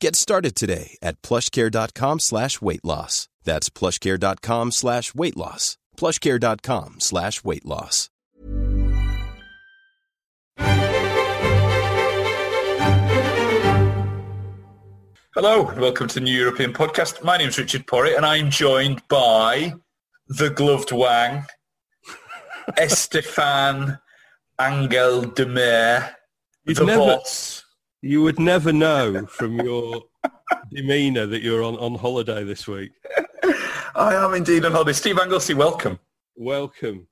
Get started today at plushcare.com slash weight loss. That's plushcare.com slash weight loss. plushcare.com slash weight loss. Hello, and welcome to the New European Podcast. My name is Richard Porritt, and I'm joined by the gloved wang, Estefan Angel de Mer, the never- boss. You would never know from your demeanour that you're on, on holiday this week. I am indeed on holiday. Steve Anglesey, welcome. Welcome.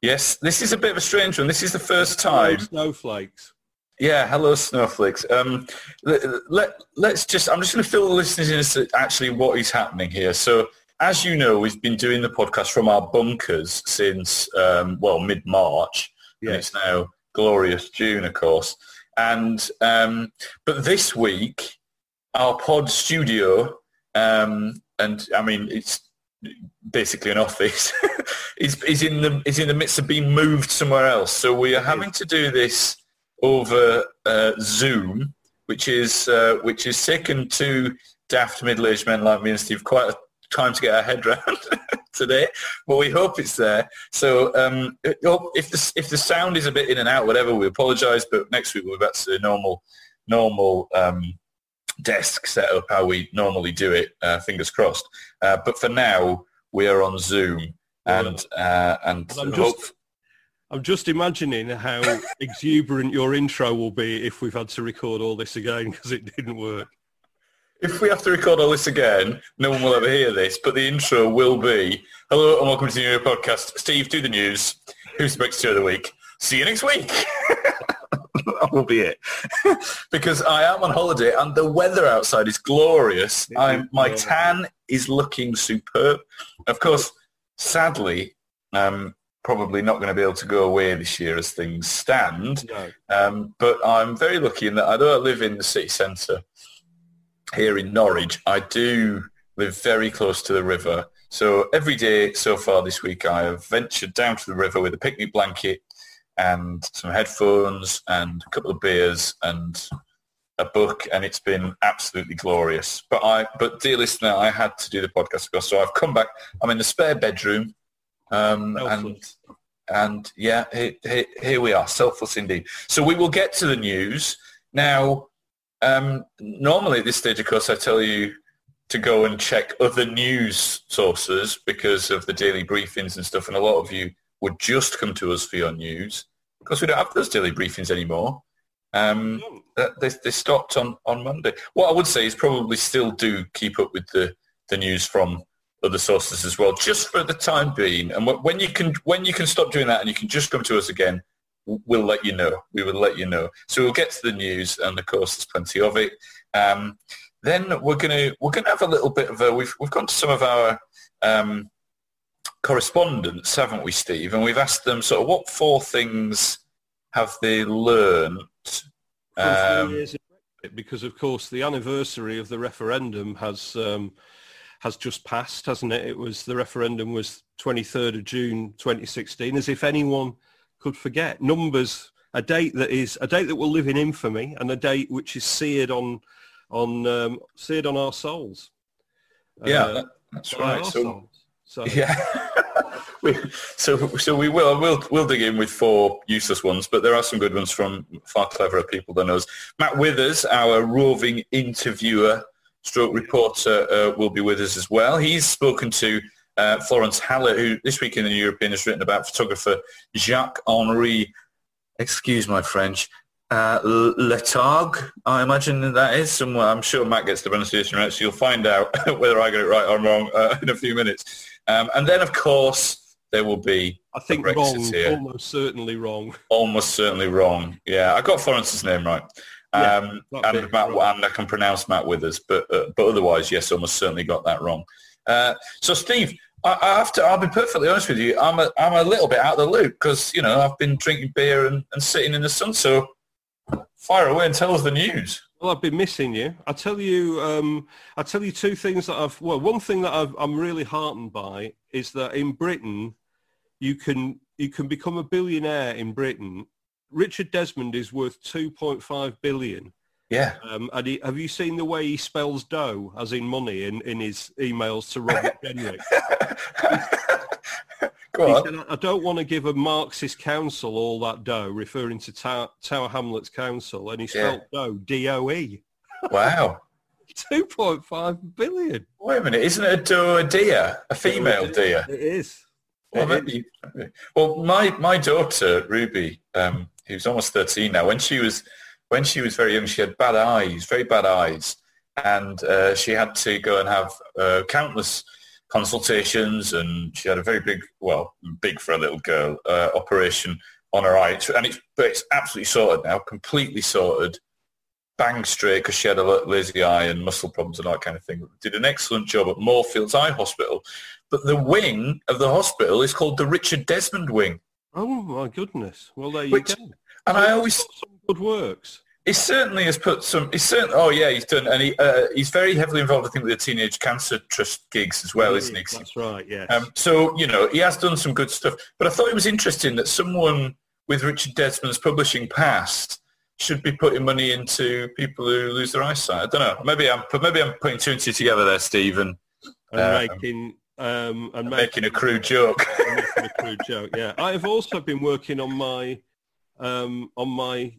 Yes, this is a bit of a strange one. This is the first time. Hello, snowflakes. Yeah, hello snowflakes. Um, let, let, let's just, I'm just going to fill the listeners in as to actually what is happening here. So as you know, we've been doing the podcast from our bunkers since, um, well, mid-March. And it's now glorious June, of course. And, um, but this week, our pod studio, um, and I mean, it's basically an office, is, is in the is in the midst of being moved somewhere else. So we are having to do this over uh, Zoom, which is uh, which is second to daft middle-aged men like me and Steve quite a time to get our head around today. But we hope it's there. So um, if the if the sound is a bit in and out, whatever, we apologise. But next week we'll be back to the normal normal. Um, desk set up how we normally do it uh, fingers crossed uh, but for now we are on zoom and uh, and And I'm hope- just, I'm just imagining how exuberant your intro will be if we've had to record all this again because it didn't work. If we have to record all this again no one will ever hear this but the intro will be hello and welcome to the new podcast steve do the news. Who's the next of the week? See you next week. That will be it. Because i am on holiday and the weather outside is glorious. I'm, my tan is looking superb. Of course sadly um, probably not going to be able to go away this year as things stand. No. um, but I'm very lucky in that I live in the city centre here in Norwich, I do live very close to the river. So every day so far this week, I have ventured down to the river with a picnic blanket and some headphones and a couple of beers and a book, and it's been absolutely glorious. But I, but dear listener, I had to do the podcast, of course, so I've come back. I'm in the spare bedroom, um, and and yeah, here, here we are, selfless indeed. So we will get to the news. Now, um, normally at this stage, of course, I tell you to go and check other news sources because of the daily briefings and stuff, and a lot of you would just come to us for your news. Because we don't have those daily briefings anymore. Um, uh, they, they stopped on, on Monday. What I would say is probably still do keep up with the, the news from other sources as well, just for the time being. And when you can when you can stop doing that and you can just come to us again, we'll let you know. We will let you know. So we'll get to the news, and of course, there's plenty of it. Um, then we're gonna we're gonna have a little bit of a we've we've gone to some of our um, correspondents, haven't we, Steve? And we've asked them sort of what four things have they learned um, because of course the anniversary of the referendum has um, has just passed, hasn't it? It was the referendum was 23rd of June 2016, as if anyone could forget. Numbers, a date that is a date that will live in infamy, and a date which is seared on on um, seared on our souls. Yeah, Uh, that's right. So souls. So Yeah. we, so so we will we'll we'll dig in with four useless ones, but there are some good ones from far cleverer people than us. Matt Withers, our roving interviewer, stroke reporter, uh, will be with us as well. He's spoken to uh, Florence Hallett, who this week in the European has written about photographer Jacques-Henri, excuse my French, uh, Letargue, I imagine that is somewhere. I'm sure Matt gets the pronunciation right, so you'll find out whether I get it right or wrong uh, in a few minutes. Um, and then, of course, there will be I think wrong, here. almost certainly wrong. Almost certainly wrong. Yeah, I got Florence's name right. Um, yeah, and Matt, and I can pronounce Matt Withers, but uh, but otherwise, yes, almost certainly got that wrong. Uh, so, Steve, I, I, have to. I'll be perfectly honest with you. I'm a I'm a little bit out of the loop because you know I've been drinking beer and, and sitting in the sun. So, fire away and tell us the news. Well, I've been missing you. I tell you, um, I tell you two things that I've. Well, one thing that I've, I'm really heartened by is that in Britain, you can you can become a billionaire in Britain. Richard Desmond is worth 2.5 billion. Yeah. Um, and he, have you seen the way he spells dough, as in money, in, in his emails to Robert Jenrick? Go on. Said, I don't want to give a Marxist council all that dough, referring to Tower, Tower Hamlets Council, and he spelled yeah. dough, D-O-E. Wow. 2.5 billion. Wait a minute, isn't it a doe a deer, a female deer? It is. Well, well, my my daughter Ruby, um, who's almost thirteen now, when she was when she was very young, she had bad eyes, very bad eyes, and uh, she had to go and have uh, countless consultations, and she had a very big, well, big for a little girl, uh, operation on her eye, and it's but it's absolutely sorted now, completely sorted, bang straight because she had a lazy eye and muscle problems and all that kind of thing. Did an excellent job at Moorfields Eye Hospital, but the wing of the hospital is called the Richard Desmond Wing. Oh my goodness! Well, there you Which, go. And I always good works. He certainly has put some. He's certainly. Oh yeah, he's done, and he uh, he's very heavily involved. I think with the Teenage Cancer Trust gigs as well, isn't he? That's right. Yeah. Um, so you know, he has done some good stuff. But I thought it was interesting that someone with Richard Desmond's publishing past should be putting money into people who lose their eyesight. I don't know. Maybe I'm maybe I'm putting two and two together there, Stephen. And um, making um, and making, making a crude joke. making a crude joke. Yeah, I have also been working on my um, on my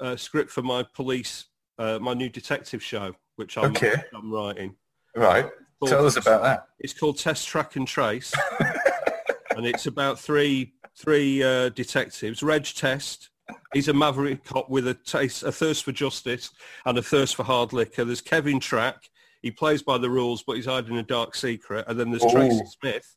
uh, script for my police, uh, my new detective show, which I'm, okay. I'm writing. Right. Called, Tell us about that. It's called Test Track and Trace, and it's about three three uh, detectives. Reg Test. He's a maverick cop with a taste, a thirst for justice and a thirst for hard liquor. There's Kevin Track he plays by the rules, but he's hiding a dark secret. And then there's Ooh. Tracy Smith,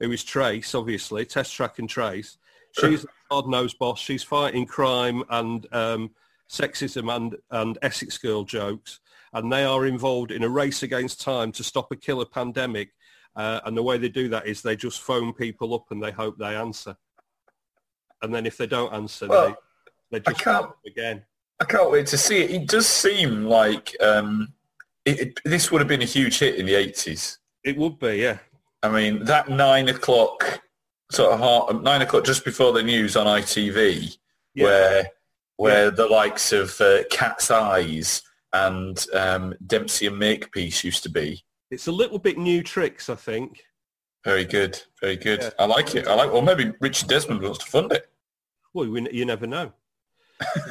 who is Trace, obviously, Test Track and Trace. She's a hard-nosed boss. She's fighting crime and um, sexism and, and Essex girl jokes. And they are involved in a race against time to stop a killer pandemic. Uh, and the way they do that is they just phone people up and they hope they answer. And then if they don't answer, well, they, they just phone again. I can't wait to see it. It does seem like um, it, it, this would have been a huge hit in the 80s. It would be, yeah. I mean, that nine o'clock, sort of hard, nine o'clock just before the news on ITV, yeah. where where yeah. the likes of uh, Cat's Eyes and um, Dempsey and Makepeace used to be. It's a little bit new tricks, I think. Very good, very good. Yeah. I like it. I like. Well, maybe Richard Desmond wants to fund it. Well, you never know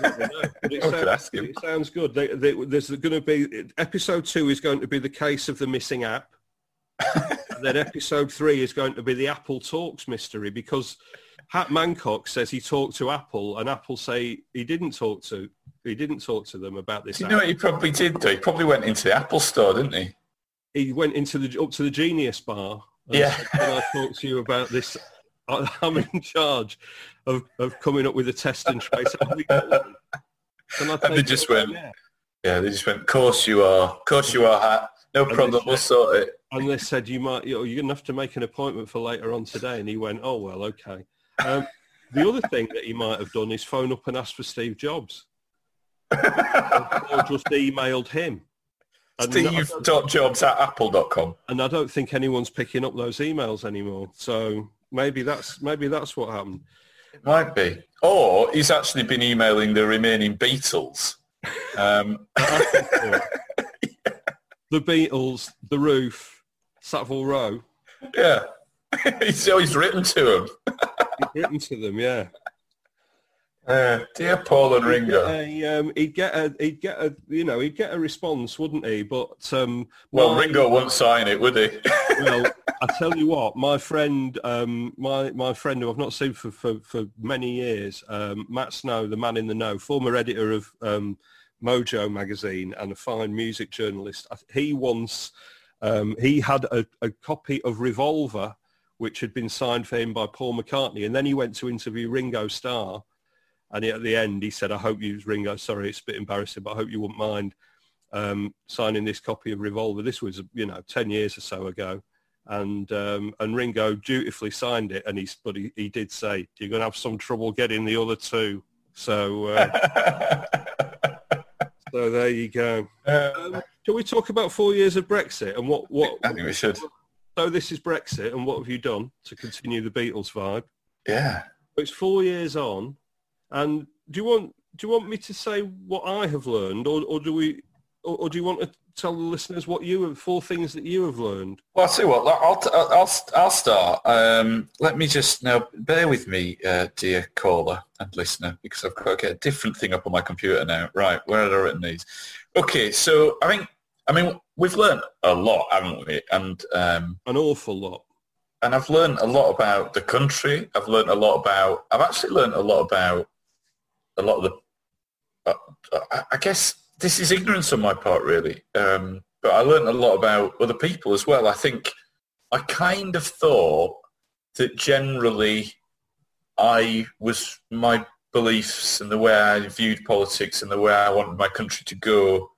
it, sounds, it sounds good. They, they, there's going to be episode two is going to be the case of the missing app. then episode three is going to be the Apple Talks mystery because Hat Mancock says he talked to Apple and Apple say he didn't talk to he didn't talk to them about this. Do you app. know what he probably did do? He probably went into the Apple store, didn't he? He went into the up to the Genius bar. Yeah. Said, Can I talk to you about this I'm in charge of, of coming up with a test and trace. and they just went, yeah, they just went, course you are, course you are, Hat. No problem, we'll sort it. And they said, you might, you're going to have to make an appointment for later on today. And he went, oh, well, okay. Um, the other thing that he might have done is phone up and ask for Steve Jobs. or just emailed him. Steve.jobs at apple.com. And I don't think anyone's picking up those emails anymore. So Maybe that's maybe that's what happened. It might be. Or he's actually been emailing the remaining Beatles. Um. the Beatles, The Roof, Savile Row. Yeah. he's always written to them. he's written to them, yeah. Uh, dear Paul and Ringo. He'd get, a, um, he'd get a, he'd get a, you know, he'd get a response, wouldn't he? But um, well, my, Ringo won't sign it, would he? well, I tell you what, my friend, um, my my friend who I've not seen for for, for many years, um, Matt Snow, the man in the know, former editor of um, Mojo magazine and a fine music journalist. He once um, he had a, a copy of Revolver, which had been signed for him by Paul McCartney, and then he went to interview Ringo Starr, and at the end he said, "I hope you, Ringo. Sorry, it's a bit embarrassing, but I hope you wouldn't mind." Um, signing this copy of Revolver. This was, you know, 10 years or so ago and um, and Ringo dutifully signed it, and he but he, he did say you're going to have some trouble getting the other two. So uh, so there you go. Um, can we talk about four years of Brexit and what what? I think we should. So this is Brexit, and what have you done to continue the Beatles vibe? Yeah, it's four years on, and do you want do you want me to say what I have learned, or, or do we, or, or do you want to tell the listeners what you have, four things that you have learned? Well, I'll you what, I'll, I'll, I'll start. Um, let me just, now bear with me, uh, dear caller and listener, because I've got to get a different thing up on my computer now. Right, where have I written these? Okay, so I think, I mean, we've learned a lot, haven't we? And um, An awful lot. And I've learned a lot about the country. I've learned a lot about, I've actually learned a lot about a lot of the, uh, I guess this is ignorance on my part, really. Um, but I learned a lot about other people as well. I think I kind of thought that generally I was my beliefs and the way I viewed politics and the way I wanted my country to go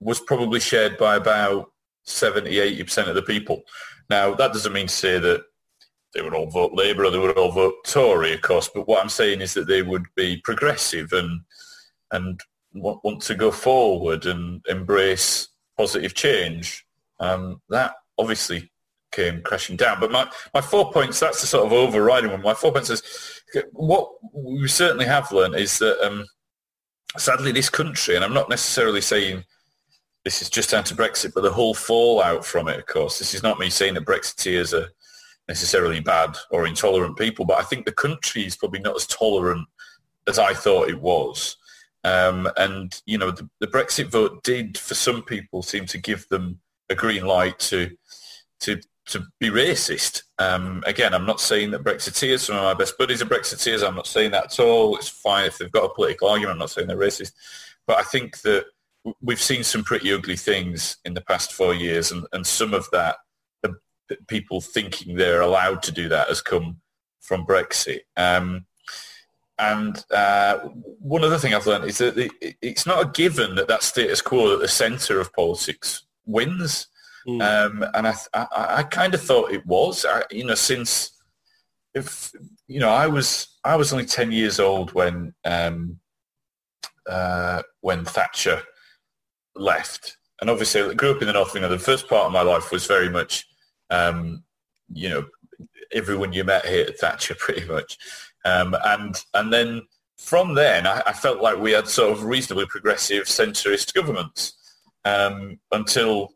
was probably shared by about 70, 80% of the people. Now, that doesn't mean to say that they would all vote Labour or they would all vote Tory, of course, but what I'm saying is that they would be progressive and and want, want to go forward and embrace positive change. Um, that obviously came crashing down. But my, my four points, that's the sort of overriding one. My four points is what we certainly have learned is that um, sadly this country, and I'm not necessarily saying this is just down to Brexit, but the whole fallout from it, of course, this is not me saying that Brexiteers are necessarily bad or intolerant people, but I think the country is probably not as tolerant as I thought it was. Um, and, you know, the, the, Brexit vote did, for some people, seem to give them a green light to to to be racist. Um, again, I'm not saying that Brexiteers, some of my best buddies are Brexiteers. I'm not saying that at all. It's fine if they've got a political argument. I'm not saying they're racist. But I think that we've seen some pretty ugly things in the past four years, and, and some of that, people thinking they're allowed to do that has come from Brexit. Um, and uh, one other thing I've learned is that it's not a given that that status quo at the centre of politics wins. Mm. Um, and I, I, I, kind of thought it was, I, you know, since if you know, I was I was only ten years old when um, uh, when Thatcher left, and obviously I grew up in the north. You know, the first part of my life was very much, um, you know, everyone you met hated Thatcher pretty much. Um, and and then from then, I, I, felt like we had sort of reasonably progressive centrist governments um, until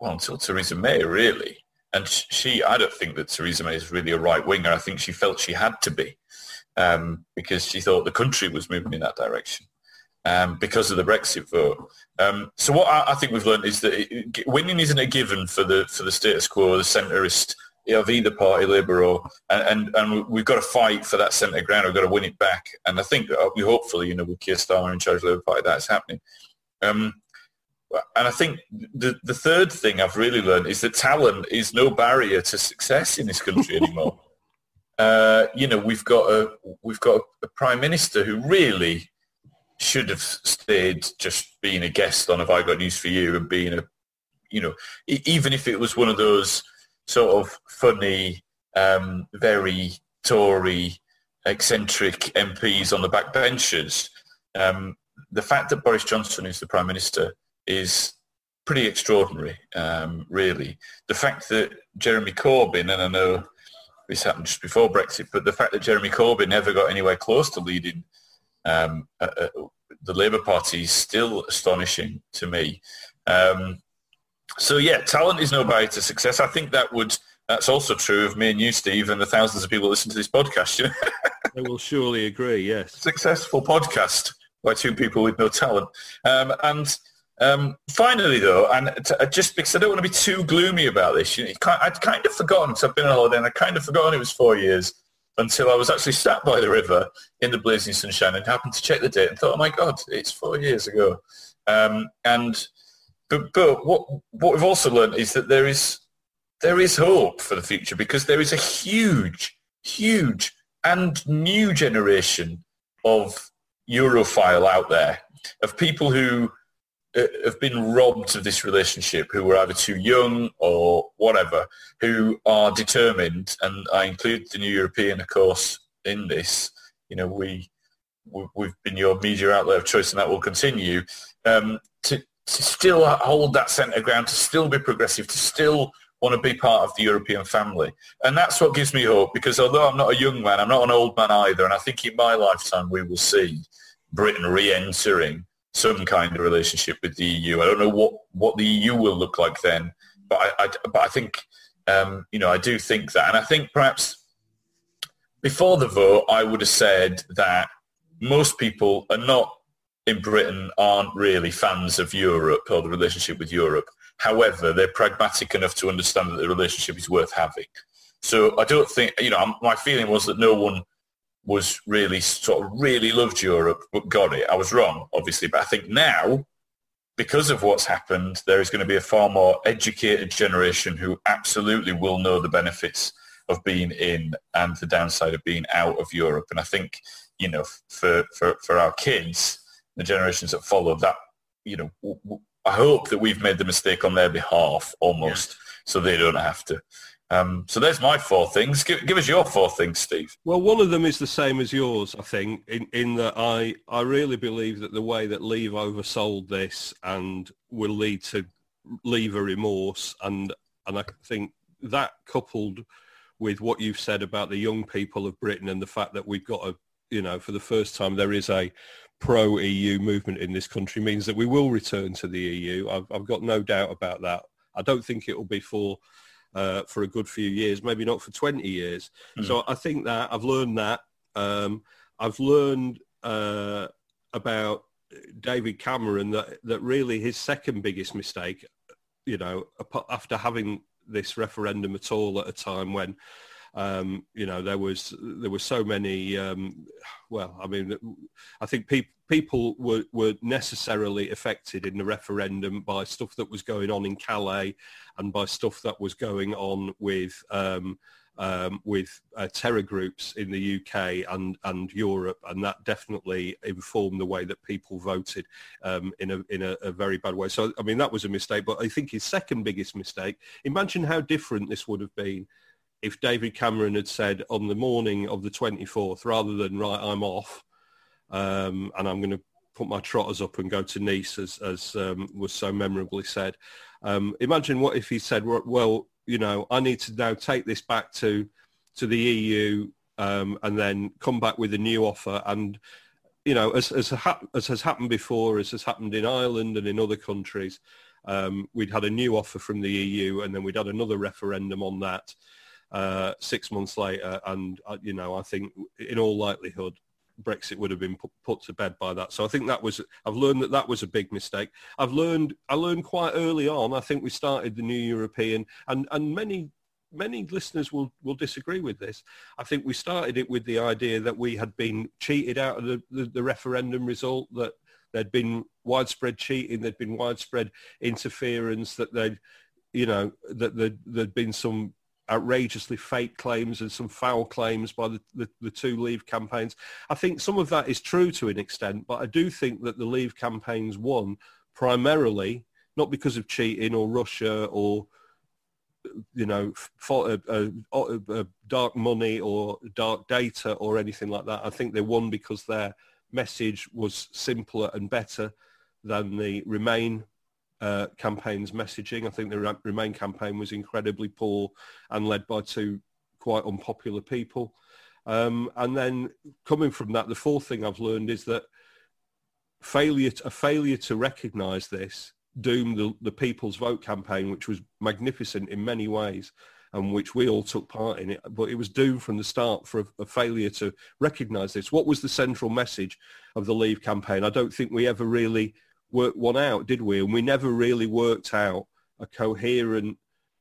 well until Theresa May really. And she, I don't think that Theresa May is really a right winger. I think she felt she had to be um, because she thought the country was moving in that direction. Um, because of the Brexit vote. Um, so what I, I, think we've learned is that it, winning isn't a given for the for the status quo, the centrist of either party, Labour or, and, and, and we've got to fight for that centre ground. We've got to win it back. And I think uh, we hopefully, you know, with Keir Starmer in charge of the Labour Party, that's happening. Um, and I think the, the third thing I've really learned is that talent is no barrier to success in this country anymore. uh, you know, we've got a we've got a prime minister who really should have stayed just being a guest on Have I Got News for You and being a, you know, even if it was one of those sort of funny, um, very Tory, eccentric MPs on the back benches. Um, the fact that Boris Johnson is the Prime Minister is pretty extraordinary, um, really. The fact that Jeremy Corbyn, and I know this happened just before Brexit, but the fact that Jeremy Corbyn never got anywhere close to leading um, uh, uh, the Labour Party is still astonishing to me. Um, so yeah, talent is no barrier to success. I think that would that's also true of me and you, Steve, and the thousands of people listen to this podcast. they will surely agree. Yes, successful podcast by two people with no talent, um, and Um, finally, though, and to, uh, just because I don't want to be too gloomy about this, you know, I'd kind of forgotten, because I've been on holiday and I'd kind of forgotten it was four years until I was actually sat by the river in the blazing sunshine and happened to check the date and thought, oh my God, it's four years ago. Um, and but, but what what we've also learned is that there is there is hope for the future because there is a huge, huge and new generation of Europhile out there, of people who uh, have been robbed of this relationship, who were either too young or whatever, who are determined, and I include the New European, of course, in this. You know, we we've been your media outlet of choice, and that will continue um, to still hold that centre ground, to still be progressive, to still want to be part of the European family. And that's what gives me hope because although I'm not a young man, I'm not an old man either. And I think in my lifetime we will see Britain re-entering some kind of relationship with the EU. I don't know what, what the EU will look like then, but I, I but I think, um, you know, I do think that. And I think perhaps before the vote, I would have said that most people are not in Britain aren't really fans of Europe or the relationship with Europe. However, they're pragmatic enough to understand that the relationship is worth having. So I don't think, you know, my feeling was that no one was really sort of really loved Europe but got it. I was wrong, obviously, but I think now, because of what's happened, there is going to be a far more educated generation who absolutely will know the benefits of being in and the downside of being out of Europe. And I think, you know, for, for, for our kids, the generations that follow, that, you know, I hope that we've made the mistake on their behalf almost, yeah. so they don't have to. Um, so there's my four things. Give, give, us your four things, Steve. Well, one of them is the same as yours, I think, in, in that I, I really believe that the way that Leave oversold this and will lead to leaver remorse, and and I think that coupled with what you've said about the young people of Britain and the fact that we've got a, you know, for the first time there is a pro-EU movement in this country means that we will return to the EU. I've, I've got no doubt about that. I don't think it will be for uh, for a good few years, maybe not for 20 years. Mm. So I think that I've learned that. Um, I've learned uh, about David Cameron that, that really his second biggest mistake, you know, after having this referendum at all at a time when um, you know, there was there were so many. Um, well, I mean, I think people people were, were necessarily affected in the referendum by stuff that was going on in Calais and by stuff that was going on with um, um, with uh, terror groups in the UK and, and Europe, and that definitely informed the way that people voted um, in, a, in a, a, very bad way. So, I mean, that was a mistake, but I think his second biggest mistake, imagine how different this would have been if David Cameron had said on the morning of the 24th, rather than, right, I'm off um, and I'm going to put my trotters up and go to Nice, as, as um, was so memorably said. Um, imagine what if he said, well, you know, I need to now take this back to, to the EU um, and then come back with a new offer. And, you know, as, as, as has happened before, as has happened in Ireland and in other countries, um, we'd had a new offer from the EU and then we'd had another referendum on that uh, six months later. And, uh, you know, I think in all likelihood, Brexit would have been put, put, to bed by that. So I think that was, I've learned that that was a big mistake. I've learned, I learned quite early on, I think we started the new European and, and many, many listeners will, will disagree with this. I think we started it with the idea that we had been cheated out of the, the, the referendum result, that there'd been widespread cheating, there'd been widespread interference, that they'd, you know, that there'd, there'd been some outrageously fake claims and some foul claims by the, the, the, two Leave campaigns. I think some of that is true to an extent, but I do think that the Leave campaigns won primarily not because of cheating or Russia or you know for, uh, uh, uh, dark money or dark data or anything like that. I think they won because their message was simpler and better than the Remain uh, campaign's messaging. I think the Remain campaign was incredibly poor and led by two quite unpopular people. Um, and then coming from that, the fourth thing I've learned is that failure to, a failure to recognise this doomed the, the People's Vote campaign, which was magnificent in many ways and which we all took part in it, but it was doomed from the start for a, a failure to recognise this. What was the central message of the Leave campaign? I don't think we ever really work one out, did we? And we never really worked out a coherent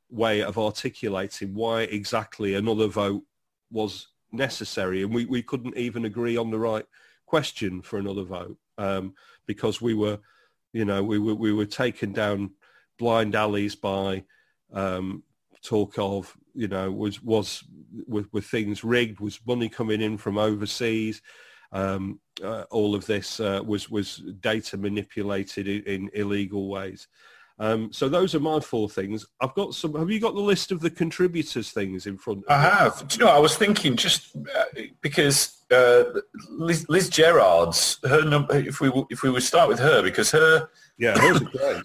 way of articulating why exactly another vote was necessary. And we, we couldn't even agree on the right question for another vote um, because we were, you know, we were, we were taken down blind alleys by um, talk of, you know, was, was with, with things rigged, was money coming in from overseas. Um, uh, all of this uh, was, was data manipulated in, in illegal ways. Um, so those are my four things. I've got some. Have you got the list of the contributors things in front? of I have. Do you know? I was thinking just uh, because uh, Liz, Liz, Gerard's her number. If we if we would start with her because her yeah, hers are great.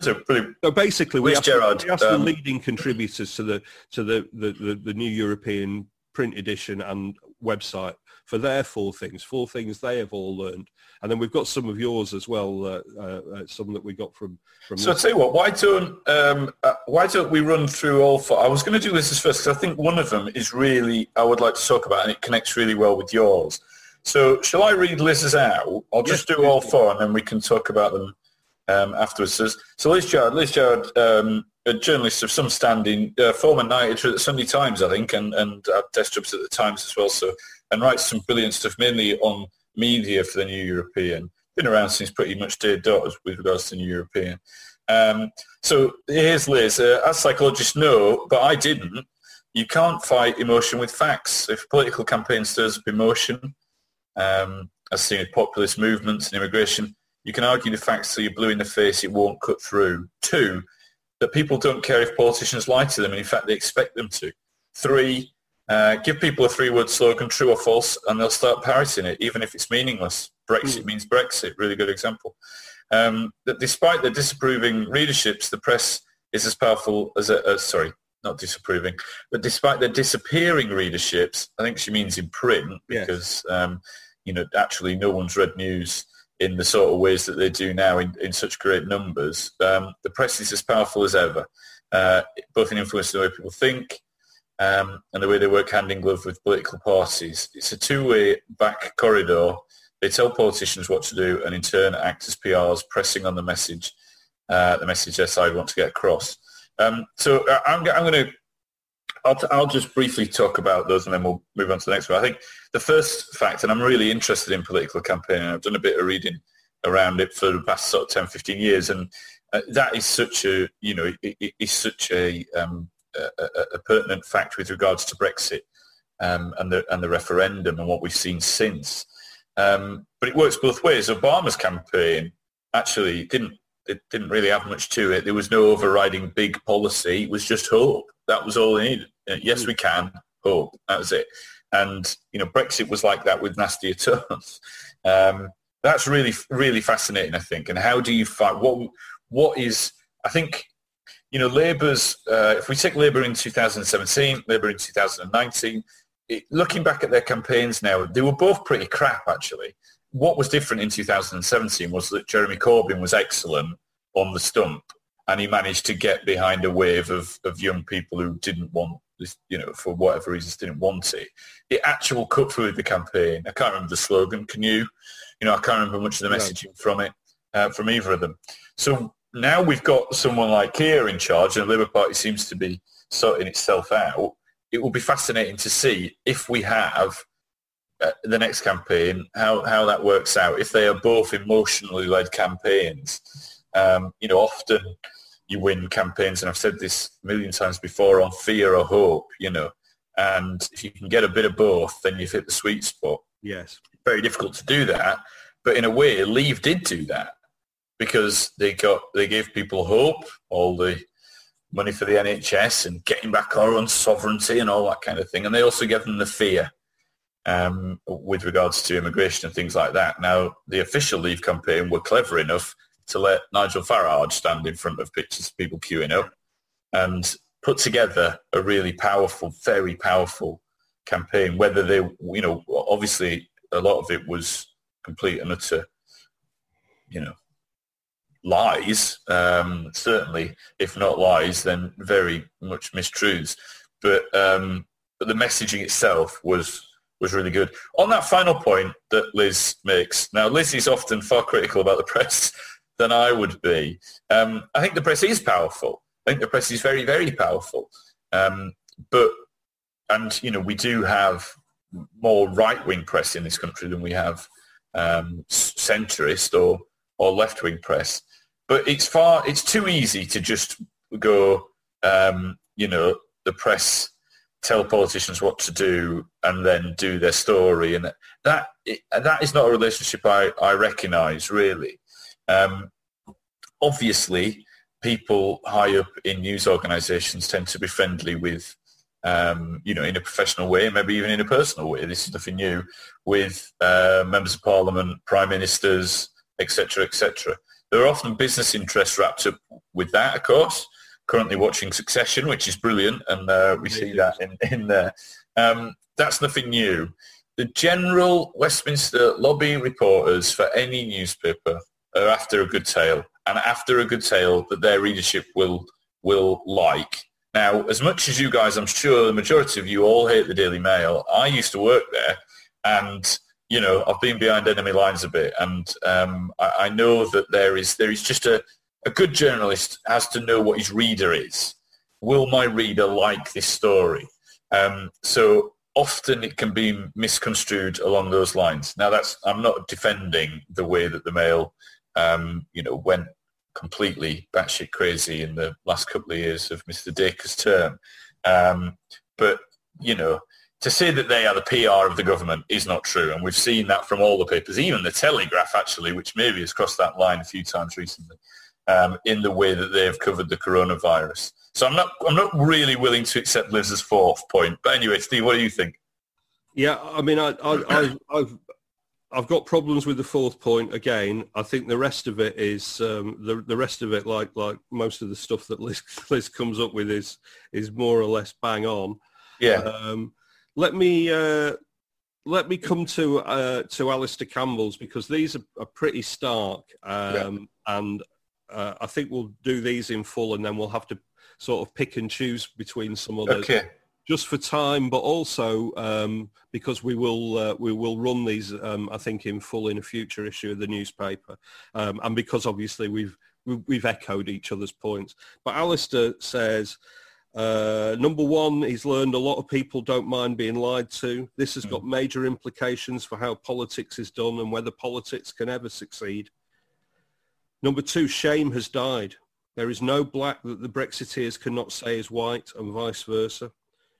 So, so basically, we asked, Gerard, we asked um, the leading contributors to the to the, the, the, the new European print edition and website for their four things, four things they have all learned. And then we've got some of yours as well, uh, uh, uh some that we got from. from so I'll tell you what, why don't, um, uh, why don't we run through all four? I was going to do this as first because I think one of them is really, I would like to talk about and it connects really well with yours. So shall I read Liz's out? I'll just yes, do all four and then we can talk about them um, afterwards. So, so Liz Gerard, Liz Gerard, um, a journalist of some standing, uh, former night editor at the Sunday Times, I think, and, and at desk jobs at the Times as well. So, and writes some brilliant stuff, mainly on media for the New European. Been around since pretty much day dot with regards to the New European. Um, so here's Liz. Uh, as psychologists know, but I didn't, you can't fight emotion with facts. If a political campaign stirs up emotion, um, as seen with populist movements and immigration, you can argue the facts till you're blue in the face, it won't cut through. Two, that people don't care if politicians lie to them, and in fact they expect them to. Three, uh, give people a three-word slogan, true or false, and they'll start parroting it, even if it's meaningless. Brexit mm. means Brexit, really good example. Um, that despite the disapproving readerships, the press is as powerful as a, uh, sorry, not disapproving, but despite the disappearing readerships, I think she means in print because, yes. um, you know, actually no one's read news in the sort of ways that they do now in, in such great numbers. Um, the press is as powerful as ever, uh, both in influencing the way people think, um, and the way they work hand in glove with political parties. It's a two-way back corridor. They tell politicians what to do and in turn act as PRs, pressing on the message, uh, the message their side want to get across. Um, so uh, I'm, I'm going to, I'll, I'll just briefly talk about those and then we'll move on to the next one. I think the first fact, and I'm really interested in political campaigning, I've done a bit of reading around it for the past sort of 10, 15 years, and uh, that is such a, you know, it, it is such a, um, a, a, pertinent fact with regards to Brexit um, and the and the referendum and what we've seen since. Um, but it works both ways. Obama's campaign actually didn't it didn't really have much to it. There was no overriding big policy. It was just hope. That was all they needed. Uh, yes, we can. Hope. That was it. And you know, Brexit was like that with nastier terms. Um, that's really really fascinating, I think. And how do you fight? What what is? I think you know, Labour's, uh, if we take Labour in 2017, Labour in 2019, it, looking back at their campaigns now, they were both pretty crap, actually. What was different in 2017 was that Jeremy Corbyn was excellent on the stump and he managed to get behind a wave of, of young people who didn't want you know, for whatever reasons didn't want it. The actual cut through of the campaign, I can't remember the slogan, can you? You know, I can't remember much of the messaging from it, uh, from either of them. So now we've got someone like Keir in charge and the Labour Party seems to be sorting itself out, it will be fascinating to see if we have uh, the next campaign, how, how that works out, if they are both emotionally led campaigns. Um, you know, often you win campaigns, and I've said this a million times before, on fear or hope, you know, and if you can get a bit of both, then you've hit the sweet spot. Yes. Very difficult to do that, but in a way, Leave did do that because they got they gave people hope, all the money for the NHS and getting back our own sovereignty and all that kind of thing, and they also gave them the fear um, with regards to immigration and things like that. Now, the official Leave campaign were clever enough to let Nigel Farage stand in front of pictures of people queuing up and put together a really powerful, very powerful campaign. Whether they, you know, obviously a lot of it was complete and utter, you know, lies, um, certainly, if not lies, then very much mistruths. But um, but the messaging itself was was really good. On that final point that Liz makes, now Liz is often far critical about the press than I would be. Um, I think the press is powerful. I think the press is very, very powerful. Um, but, and, you know, we do have more right-wing press in this country than we have um, centrist or, or left-wing press. But it's far, it's too easy to just go, um, you know, the press tell politicians what to do and then do their story. And that that is not a relationship I, I recognise, really. Um, obviously, people high up in news organisations tend to be friendly with, um, you know, in a professional way, maybe even in a personal way. This is nothing new with uh, members of parliament, prime ministers, etc., etc. There are often business interests wrapped up with that, of course. Currently watching Succession, which is brilliant, and uh, we see that in, in there. Um, that's nothing new. The general Westminster lobby reporters for any newspaper are after a good tale, and after a good tale that their readership will will like. Now, as much as you guys, I'm sure the majority of you all hate the Daily Mail. I used to work there, and you know I've been behind enemy lines a bit, and um, I, I know that there is there is just a a good journalist has to know what his reader is. Will my reader like this story? Um, so often it can be misconstrued along those lines. Now that's I'm not defending the way that the Mail, um, you know, went completely batshit crazy in the last couple of years of Mr. Dacre's term, um, but you know, to say that they are the PR of the government is not true, and we've seen that from all the papers, even the Telegraph actually, which maybe has crossed that line a few times recently um, in the way that they've covered the coronavirus. So I'm not I'm not really willing to accept Liz's fourth point. But anyway, Steve, what do you think? Yeah, I mean, I, I, I have I've got problems with the fourth point again. I think the rest of it is um, the the rest of it, like like most of the stuff that Liz, Liz comes up with, is is more or less bang on. Yeah. Um, let me uh, let me come to uh, to Alastair Campbell's because these are, are pretty stark, um, yeah. and uh, I think we'll do these in full and then we'll have to sort of pick and choose between some others. Okay. Just for time, but also um, because we will uh, we will run these, um, I think, in full in a future issue of the newspaper, um, and because obviously we've we've echoed each other's points. But Alastair says, uh, number one, he's learned a lot of people don't mind being lied to. This has mm. got major implications for how politics is done and whether politics can ever succeed. Number two, shame has died. There is no black that the Brexiteers cannot say is white and vice versa.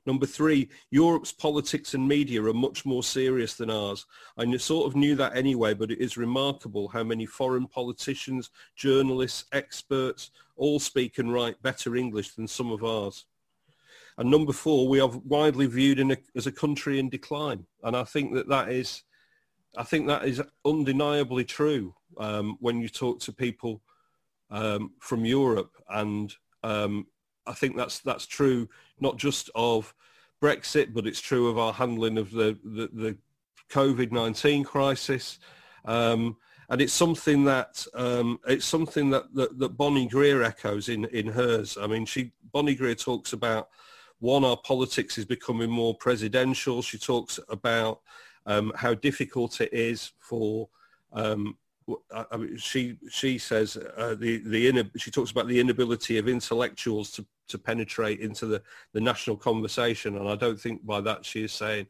Number three, Europe's politics and media are much more serious than ours. I sort of knew that anyway, but it is remarkable how many foreign politicians, journalists, experts all speak and write better English than some of ours. And number four, we are widely viewed a, as a country in decline. And I think that that is, I think that is undeniably true um, when you talk to people um, from Europe, and um, I think that's that's true not just of Brexit, but it's true of our handling of the the, the COVID-19 crisis. Um, and it's something that um, it's something that, that, that Bonnie Greer echoes in, in hers. I mean, she Bonnie Greer talks about one, our politics is becoming more presidential. She talks about um, how difficult it is for um, I mean, she she says uh, the the she talks about the inability of intellectuals to, to penetrate into the, the national conversation, and I don't think by that she is saying,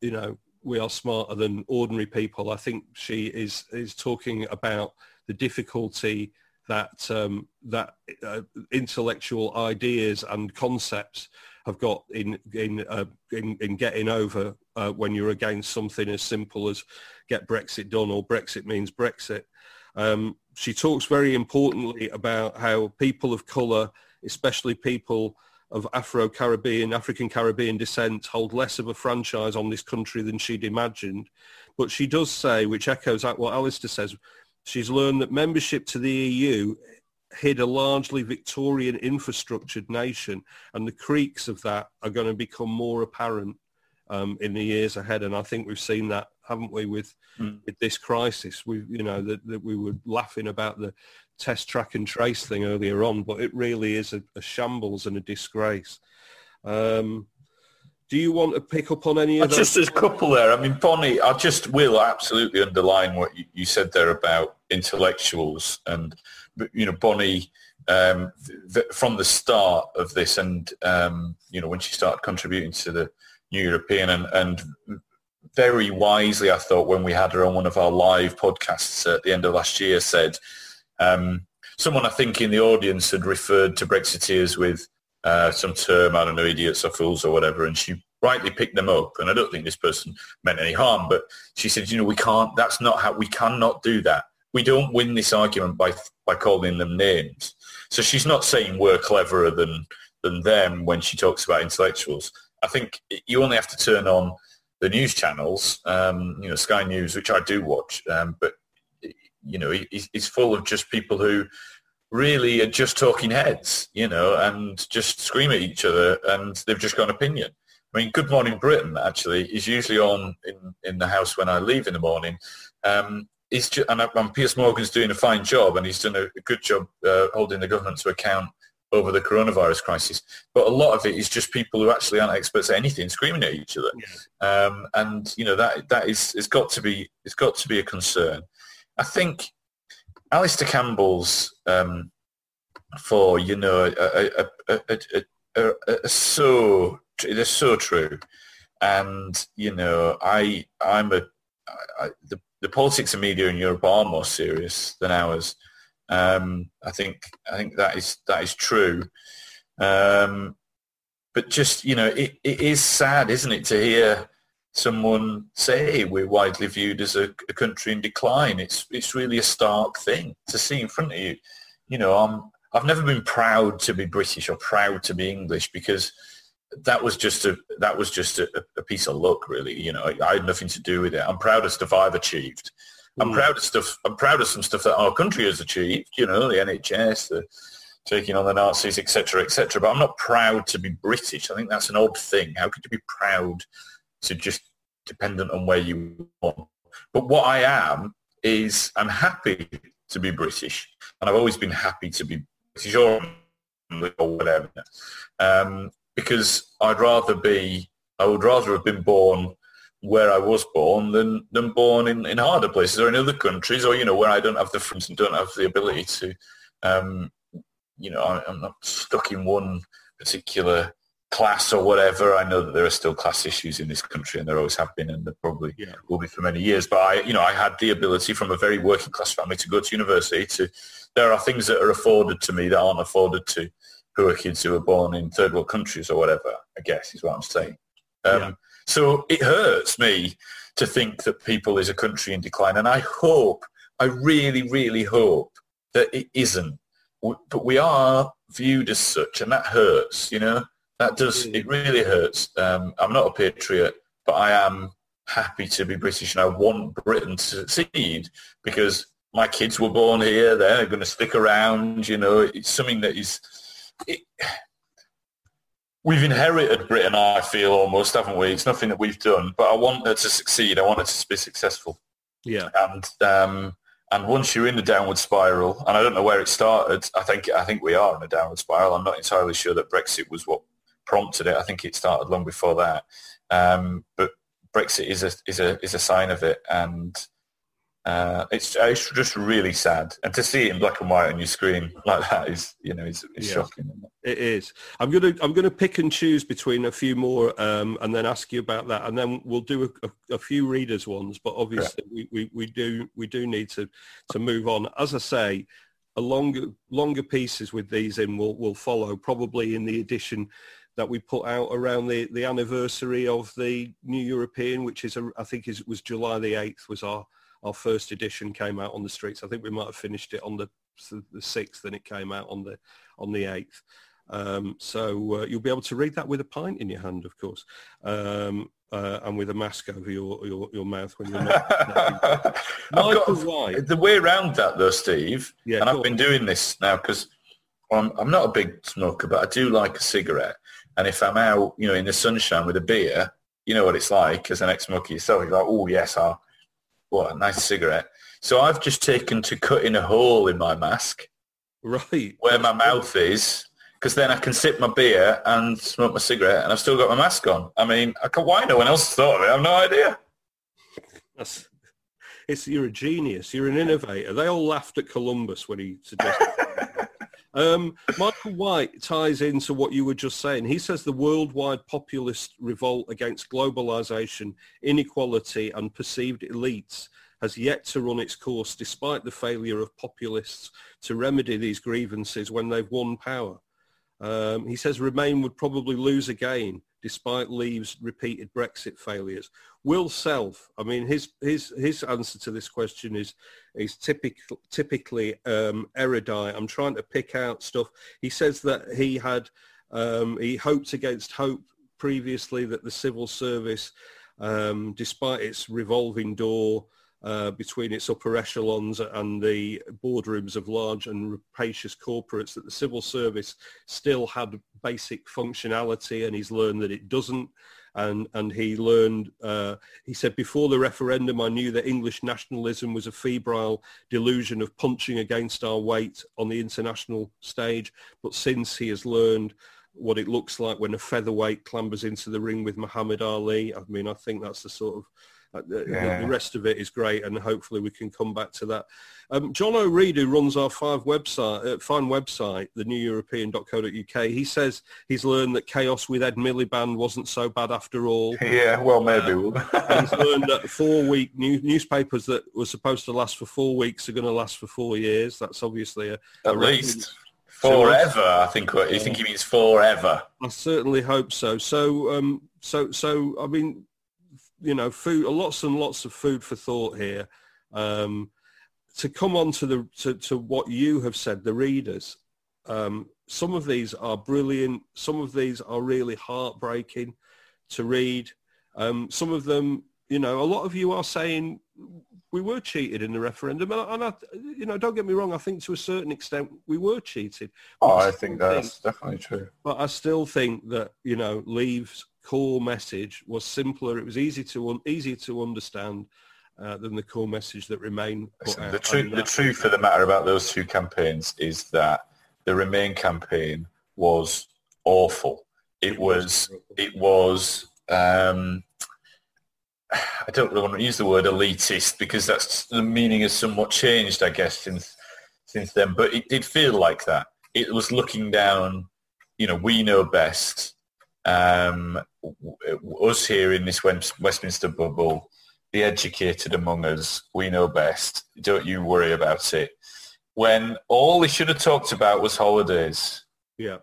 you know, we are smarter than ordinary people. I think she is is talking about the difficulty that um, that uh, intellectual ideas and concepts have got in in uh, in, in, getting over uh, when you're against something as simple as get Brexit done or Brexit means Brexit. Um, she talks very importantly about how people of colour, especially people of Afro-Caribbean, African-Caribbean descent, hold less of a franchise on this country than she'd imagined. But she does say, which echoes what Alastair says, she's learned that membership to the EU hid a largely Victorian infrastructured nation, and the creaks of that are going to become more apparent um, in the years ahead. And I think we've seen that, haven't we, with, mm. with this crisis? We, you know, that, that we were laughing about the test track and trace thing earlier on, but it really is a, a shambles and a disgrace. Um, do you want to pick up on any of those? Just as a couple there. I mean, Bonnie, I just will absolutely underline what you, you said there about intellectuals and, you know, Bonnie, um, th- from the start of this and, um, you know, when she started contributing to the New European and, and very wisely, I thought, when we had her on one of our live podcasts at the end of last year, said um, someone I think in the audience had referred to Brexiteers with uh, some term, I don't know, idiots or fools or whatever, and she rightly picked them up. And I don't think this person meant any harm, but she said, you know, we can't, that's not how, we cannot do that. We don't win this argument by, by calling them names. So she's not saying we're cleverer than, than them when she talks about intellectuals. I think you only have to turn on the news channels, um, you know, Sky News, which I do watch, um, but you know, it's full of just people who really are just talking heads, you know, and just scream at each other and they've just got an opinion. I mean, Good Morning Britain actually is usually on in, in the house when I leave in the morning. Um, he's just, and, and Piers Morgan's doing a fine job and he's done a, a good job uh, holding the government to account over the coronavirus crisis. But a lot of it is just people who actually aren't experts at anything screaming at each other. Yeah. Um, and, you know, that that is, it's got to be, it's got to be a concern. I think Alastair Campbell's um, for you know a, so it is so true, and you know I I'm a I, the the politics of media in Europe are more serious than ours. Um, I think I think that is that is true. Um, but just you know, it, it is sad, isn't it, to hear someone say we're widely viewed as a, a, country in decline. It's it's really a stark thing to see in front of you. You know, I'm I've never been proud to be British or proud to be English because that was just a that was just a, a piece of luck, really. You know, I, I, had nothing to do with it. I'm proud of stuff I've achieved. I'm mm. proud of stuff. I'm proud of some stuff that our country has achieved. You know, the NHS, the taking on the Nazis, etc., etc. But I'm not proud to be British. I think that's an odd thing. How could you be proud to just dependent on where you want. But what I am is I'm happy to be British, and I've always been happy to be British or whatever, um, because I'd rather be, I would rather have been born where I was born than than born in, in harder places or in other countries, or you know where I don't have the friends and don't have the ability to, um, you know, I, I'm not stuck in one particular class or whatever. I know that there are still class issues in this country, and there always have been, and there probably yeah. will be for many years. But I, you know, I had the ability from a very working class family to go to university. To there are things that are afforded to me that aren't afforded to poor kids who are born in third world countries or whatever. I guess is what I'm saying. Um, yeah. So it hurts me to think that people is a country in decline, and I hope, I really, really hope that it isn't. But we are viewed as such, and that hurts. You know that does, it really hurts. Um, I'm not a patriot, but I am happy to be British and I want Britain to succeed because my kids were born here. They're going to stick around. You know, it's something that is, it, we've inherited Britain, I feel almost, haven't we? It's nothing that we've done, but I want her to succeed. I want her to be successful. Yeah. And, um, and once you're in the downward spiral, and I don't know where it started, I think I think we are in a downward spiral. I'm not entirely sure that Brexit was what prompted it. I think it started long before that. Um, but Brexit is a is a is a sign of it, and uh, it's it's just really sad. And to see it in black and white on your screen like that is you know is, is yeah, shocking. It? is. I'm gonna I'm gonna pick and choose between a few more, um, and then ask you about that, and then we'll do a, a, a few readers ones. But obviously, we, we, we do we do need to to move on. As I say, a longer longer pieces with these in will will follow probably in the edition that we put out around the, the anniversary of the New European, which is, a, I think is, was July the 8th was our, our first edition came out on the streets. I think we might have finished it on the, the 6th and it came out on the, on the 8th. Um, so uh, you'll be able to read that with a pint in your hand, of course, um, uh, and with a mask over your, your, your mouth when you're not. Michael White. The way around that, though, Steve, yeah, and I've on. been doing this now because I'm, I'm not a big smoker, but I do like a cigarette. And if I'm out, you know, in the sunshine with a beer, you know what it's like as an ex-smoker yourself. You're like, oh, yes, I, what a nice cigarette. So I've just taken to cutting a hole in my mask. Right. Where my mouth is because then I can sip my beer and smoke my cigarette and I've still got my mask on. I mean, I can, why no one else thought of it? I have no idea. That's, it's, you're a genius. You're an innovator. They all laughed at Columbus when he suggested Um, Michael White ties into what you were just saying. He says the worldwide populist revolt against globalization, inequality and perceived elites has yet to run its course despite the failure of populists to remedy these grievances when they've won power. Um, he says Remain would probably lose again despite Leave's repeated Brexit failures. Will Self, I mean, his his his answer to this question is is typical, typically um, erudite. I'm trying to pick out stuff. He says that he had um, he hoped against hope previously that the civil service, um, despite its revolving door uh, between its upper echelons and the boardrooms of large and rapacious corporates that the civil service still had basic functionality and he's learned that it doesn't. And and he learned uh, he said before the referendum I knew that English nationalism was a febrile delusion of punching against our weight on the international stage. But since he has learned what it looks like when a featherweight clambers into the ring with Muhammad Ali I mean I think that's the sort of the, yeah. the, rest of it is great, and hopefully we can come back to that. Um, John O'Reed, who runs our five website, uh, fine website, the neweuropean.co.uk, he says he's learned that chaos with Ed Miliband wasn't so bad after all. Yeah, well, maybe. Uh, he's learned that four-week new, newspapers that were supposed to last for four weeks are going to last for four years. That's obviously a, at a least. Forever, I think. You think he means forever? I certainly hope so. So, um, so, so, I mean, you know, food, lots and lots of food for thought here. Um, to come on to the to, to what you have said, the readers. Um, some of these are brilliant. Some of these are really heartbreaking to read. Um, some of them, you know, a lot of you are saying we were cheated in the referendum, and, I, and I, you know, don't get me wrong. I think to a certain extent we were cheated. Oh, I, I think that's think, definitely true. But I still think that you know, leaves core message was simpler. It was easy to un- easier to understand uh, than the core message that Remain. Listen, the truth, the truth of the matter about those two campaigns is that the Remain campaign was awful. It was. It was. Um, I don't really want to use the word elitist because that's the meaning has somewhat changed, I guess, since since then. But it did feel like that. It was looking down. You know, we know best um, us here in this Westminster bubble, the educated among us, we know best. Don't you worry about it. When all they should have talked about was holidays. Yeah,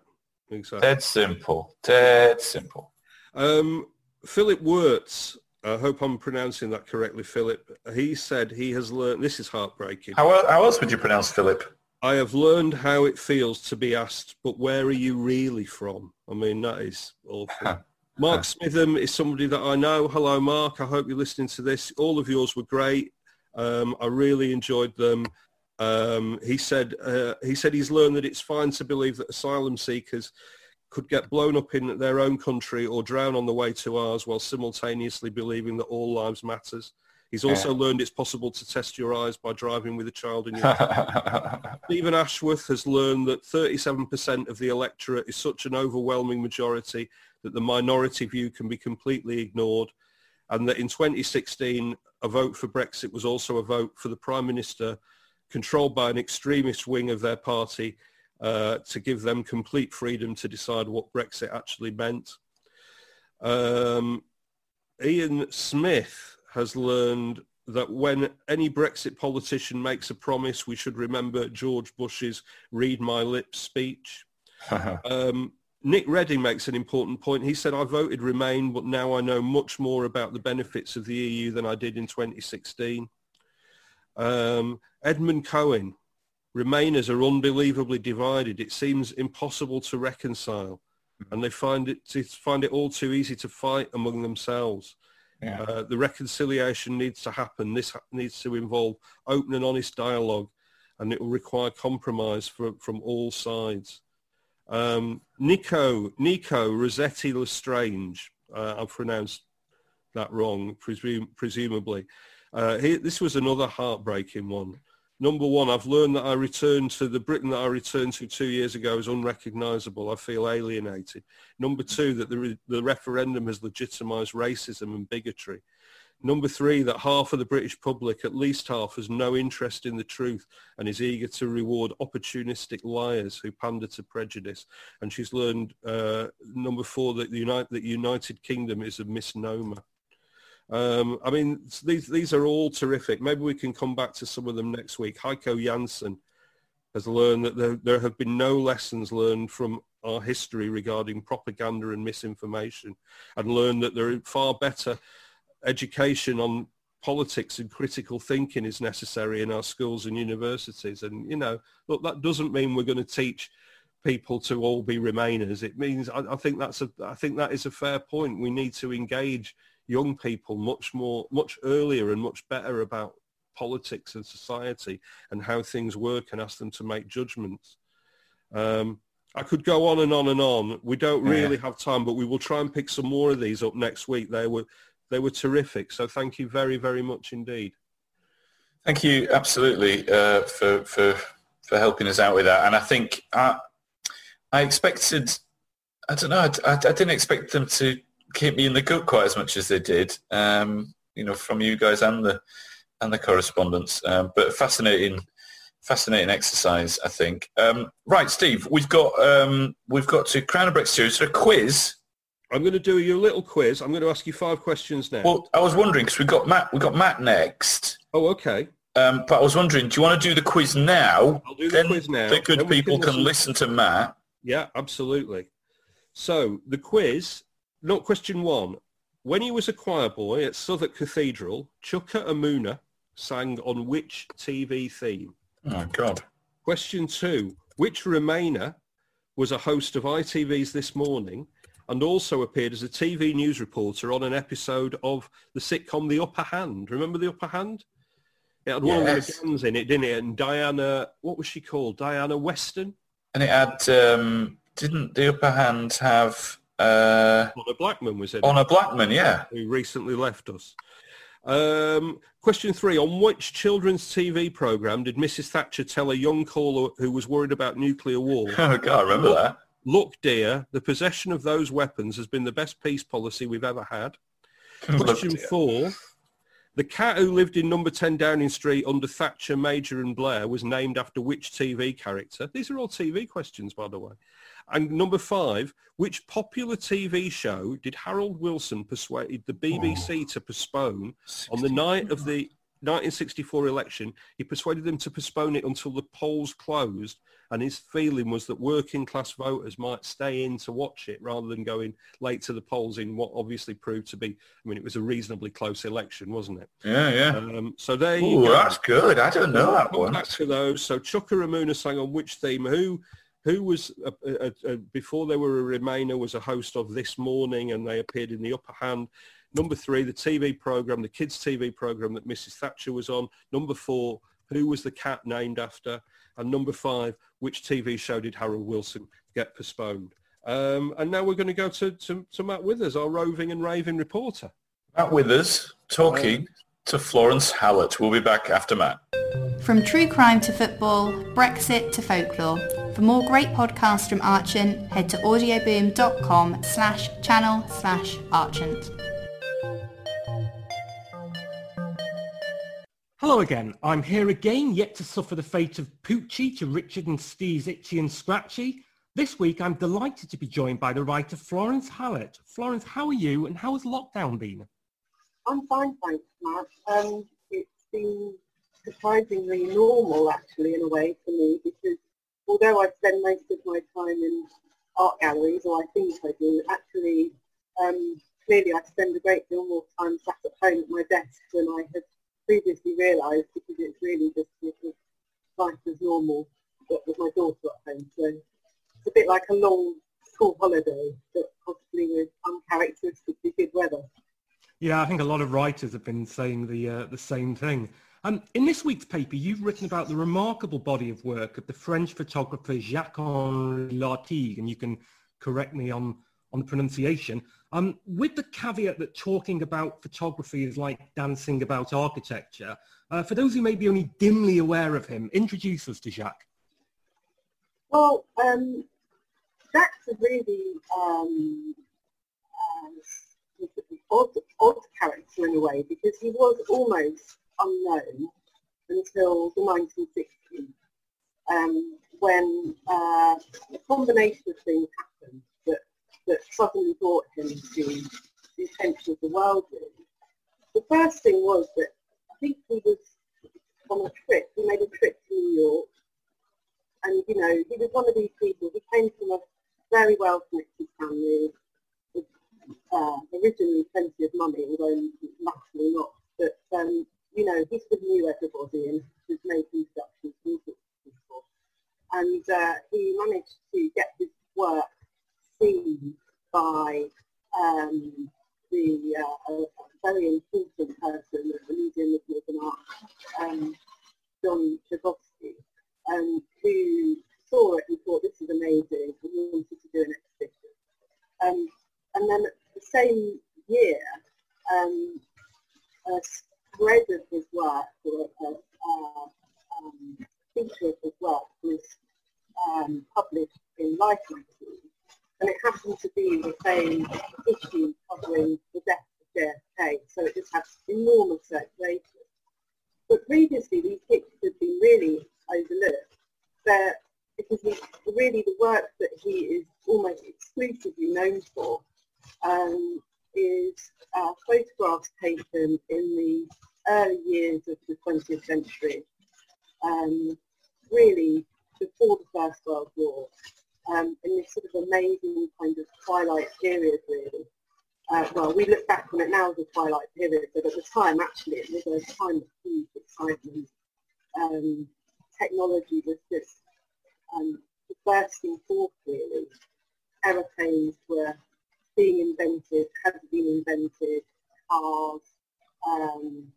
exactly. Dead simple. Dead simple. Um, Philip Wirtz, I hope I'm pronouncing that correctly, Philip. He said he has learned, this is heartbreaking. How, how else would you pronounce Philip? I have learned how it feels to be asked, but where are you really from? I mean, that is awful. Mark Smitham is somebody that I know. Hello, Mark. I hope you're listening to this. All of yours were great. Um, I really enjoyed them. Um, he said uh, he said he's learned that it's fine to believe that asylum seekers could get blown up in their own country or drown on the way to ours while simultaneously believing that all lives matters. He's also yeah. learned it's possible to test your eyes by driving with a child in your car. Stephen Ashworth has learned that 37% of the electorate is such an overwhelming majority that the minority view can be completely ignored and that in 2016 a vote for Brexit was also a vote for the Prime Minister controlled by an extremist wing of their party uh, to give them complete freedom to decide what Brexit actually meant. Um, Ian Smith has learned that when any Brexit politician makes a promise, we should remember George Bush's read my lips speech. um, Nick Redding makes an important point. He said, I voted Remain, but now I know much more about the benefits of the EU than I did in 2016. Um, Edmund Cohen, Remainers are unbelievably divided. It seems impossible to reconcile. And they find it, find it all too easy to fight among themselves. Yeah. Uh, the reconciliation needs to happen. This needs to involve open and honest dialogue, and it will require compromise for, from all sides. Um, Nico, Nico Rossetti Lestrange, uh, I've pronounced that wrong, presum- presumably. Uh, he, this was another heartbreaking one. Number one, I've learned that I returned to the Britain that I returned to two years ago is unrecognisable. I feel alienated. Number two, that the, re- the referendum has legitimised racism and bigotry. Number three, that half of the British public, at least half, has no interest in the truth and is eager to reward opportunistic liars who pander to prejudice. And she's learned, uh, number four, that the United, Kingdom is a misnomer. Um, I mean, these, these are all terrific. Maybe we can come back to some of them next week. Heiko Janssen has learned that there, there have been no lessons learned from our history regarding propaganda and misinformation and learned that there are far better education on politics and critical thinking is necessary in our schools and universities. And, you know, look, that doesn't mean we're going to teach people to all be Remainers. It means, I, I think that's a, I think that is a fair point. We need to engage young people much more, much earlier and much better about politics and society and how things work and ask them to make judgments. Um, I could go on and on and on. We don't really yeah. have time, but we will try and pick some more of these up next week. They were they were terrific. So thank you very, very much indeed. Thank you, absolutely, uh, for for for helping us out with that. And I think I I expected, I don't know, I, I, I didn't expect them to keep me in the gut quite as much as they did. Um, you know, from you guys and the and the correspondence. Um, but fascinating, fascinating exercise, I think. Um, right, Steve, we've got um, we've got to Crown and Brexit series. So a quiz I'm going to do you a little quiz. I'm going to ask you five questions now. Well, I was wondering because we got Matt. We got Matt next. Oh, okay. Um, but I was wondering, do you want to do the quiz now? I'll do the then quiz now. The good then people can, can listen. listen to Matt. Yeah, absolutely. So the quiz, not question one. When he was a choir boy at Southwark Cathedral, Chuka Umunna sang on which TV theme? Oh, God. Question two. Which Remainer was a host of ITV's This Morning and also appeared as a TV news reporter on an episode of the sitcom The Upper Hand. Remember The Upper Hand? It had one yes. of the guns in it, didn't it? And Diana, what was she called? Diana Weston? And it had, um, didn't The Upper Hand have... Uh, Honor Blackman was it? Honor Blackman, yeah. Who recently left us. Um, question three, on which children's TV programme did Mrs Thatcher tell a young caller who was worried about nuclear war? Oh, God, I remember that look, dear, the possession of those weapons has been the best peace policy we've ever had. Question four, the cat who lived in number 10 Downing Street under Thatcher, Major and Blair was named after which TV character? These are all TV questions, by the way. And number five, which popular TV show did Harold Wilson persuade the BBC oh, to postpone on the night of the 1964 election? He persuaded them to postpone it until the polls closed and his feeling was that working class voters might stay in to watch it rather than going late to the polls in what obviously proved to be, I mean, it was a reasonably close election, wasn't it? Yeah, yeah. Um, so there Ooh, you go. that's good. I don't know that one. Back to those. So Chuka Umunna sang on which theme? Who who was uh, uh, uh, before they were a Remainer was a host of This Morning and they appeared in the upper hand. Number three, the TV program, the kids TV program that Mrs. Thatcher was on. Number four, who was the cat named after? And number five, which TV show did Harold Wilson get postponed? Um, and now we're going to go to, to, to, Matt Withers, our roving and raving reporter. Matt Withers talking um, to Florence Hallett. We'll be back after Matt. From true crime to football, Brexit to folklore. For more great podcasts from Archant, head to audioboom.com slash channel slash Archant. Hello again. I'm here again, yet to suffer the fate of Poochie to Richard and Steve's Itchy and Scratchy. This week, I'm delighted to be joined by the writer Florence Hallett. Florence, how are you and how has lockdown been? I'm fine, thanks, Matt. Um, it's been surprisingly normal, actually, in a way for me, because although I spend most of my time in art galleries, or I think I do, actually, um, clearly I spend a great deal more time sat at home at my desk than I had previously realised because it's really just sort life as normal but with my daughter at home. So it's a bit like a long school holiday, but possibly with uncharacteristically good weather. Yeah, I think a lot of writers have been saying the uh, the same thing. Um, in this week's paper, you've written about the remarkable body of work of the French photographer Jacques-Henri Lartigue, and you can correct me on, on the pronunciation. Um, with the caveat that talking about photography is like dancing about architecture, uh, for those who may be only dimly aware of him, introduce us to Jacques. Well, um, Jacques a really um, uh, odd, odd character in a way because he was almost unknown until the 1960s um, when uh, a combination of things happened that, suddenly brought him to the attention of the world. The first thing was that I think he was on a trip. He made a trip to New York and, you know, he was one of these people. He came from a very well-connected family with uh, originally plenty of money, although naturally not. But, um, you know, he sort of knew everybody and was making people. And uh, he managed to get his work by um, the uh, very important person at the Museum of Modern Art, um, John Szarkowski, um, who saw it and thought this is amazing and wanted to do an exhibition. Um, and then the same year, um, a spread of his work, or a, a um, feature of his work was um, published in Life magazine. And it happened to be the same issue covering the death of JFK, so it just had enormous circulation. But previously, these pictures had been really overlooked. But because he, really the work that he is almost exclusively known for um, is uh, photographs taken in the early years of the 20th century, um, really before the First World War, um, in this sort of amazing kind of twilight period, really. Uh, well, we look back on it now as a twilight period, but at the time, actually, it was a time of huge excitement. Um, technology was just um, bursting forth, really. Aeroplanes were being invented, had been invented, cars, um,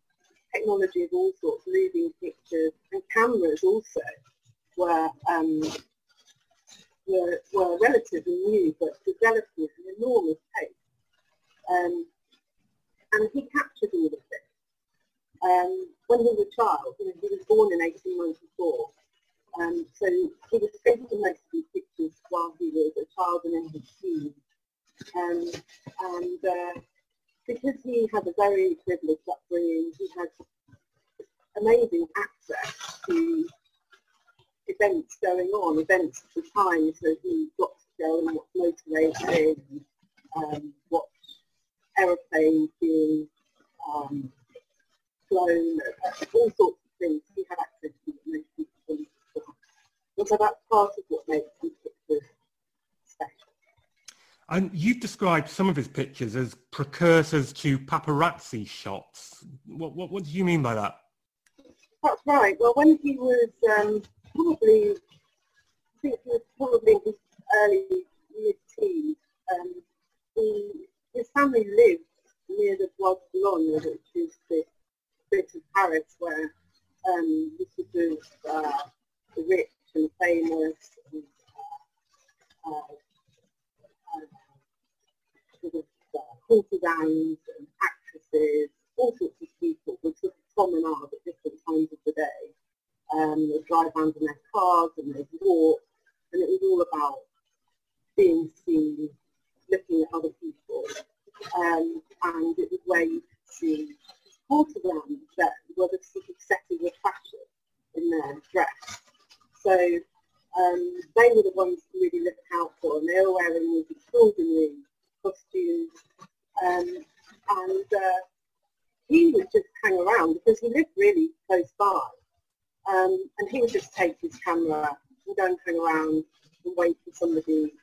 technology of all sorts, moving pictures, and cameras also were um, were, were relatively new, but developing at an enormous pace. Um, and he captured all of this. Um, when he was a child, you know, he was born in 1894, um, so he was taking most of these pictures while he was a child and in his teens. Um, and uh, because he had a very privileged upbringing, he had amazing access to events going on, events at the time, so he got to go and motor racing, um, watch aeroplanes being um, flown, all sorts of things. He had access to that most people didn't. And so that's part of what makes pictures special. And you've described some of his pictures as precursors to paparazzi shots. What, what, what do you mean by that? That's right. Well, when he was um, probably, I think he was probably in his early mid-teens, um, he, his family lived near the Bois de Boulogne, which is the bit of Paris where um, sort of uh, the rich and famous and uh, uh, sort of uh, courtesans and actresses, all sorts of people would sort of promenade at different times of the day. Um, they'd drive around in their cars and they'd walk, and it was all about being seen, looking at other people, um, and it was you could see courtesans that were the sort of setters of fashion in their dress. So um, they were the ones to really look out for, and they were wearing these extraordinary costumes. Um, and uh, he would just hang around because he lived really close by. Um, and he would just take his camera and go and hang around and wait for somebody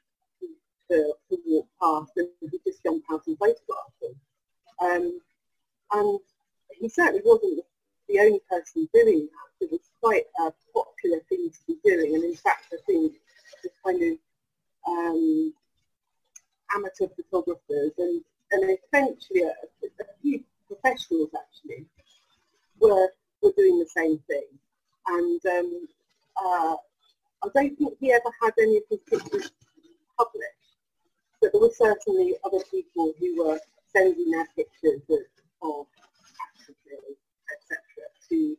to, to walk past and he'd just jump out and photograph them. Um, and he certainly wasn't the only person doing that. It was quite a popular thing to be doing. And in fact, I think the kind of um, amateur photographers and, and essentially a, a few professionals actually were, were doing the same thing. And um, uh, I don't think he ever had any of his pictures published. but there were certainly other people who were sending their pictures of, of etc., to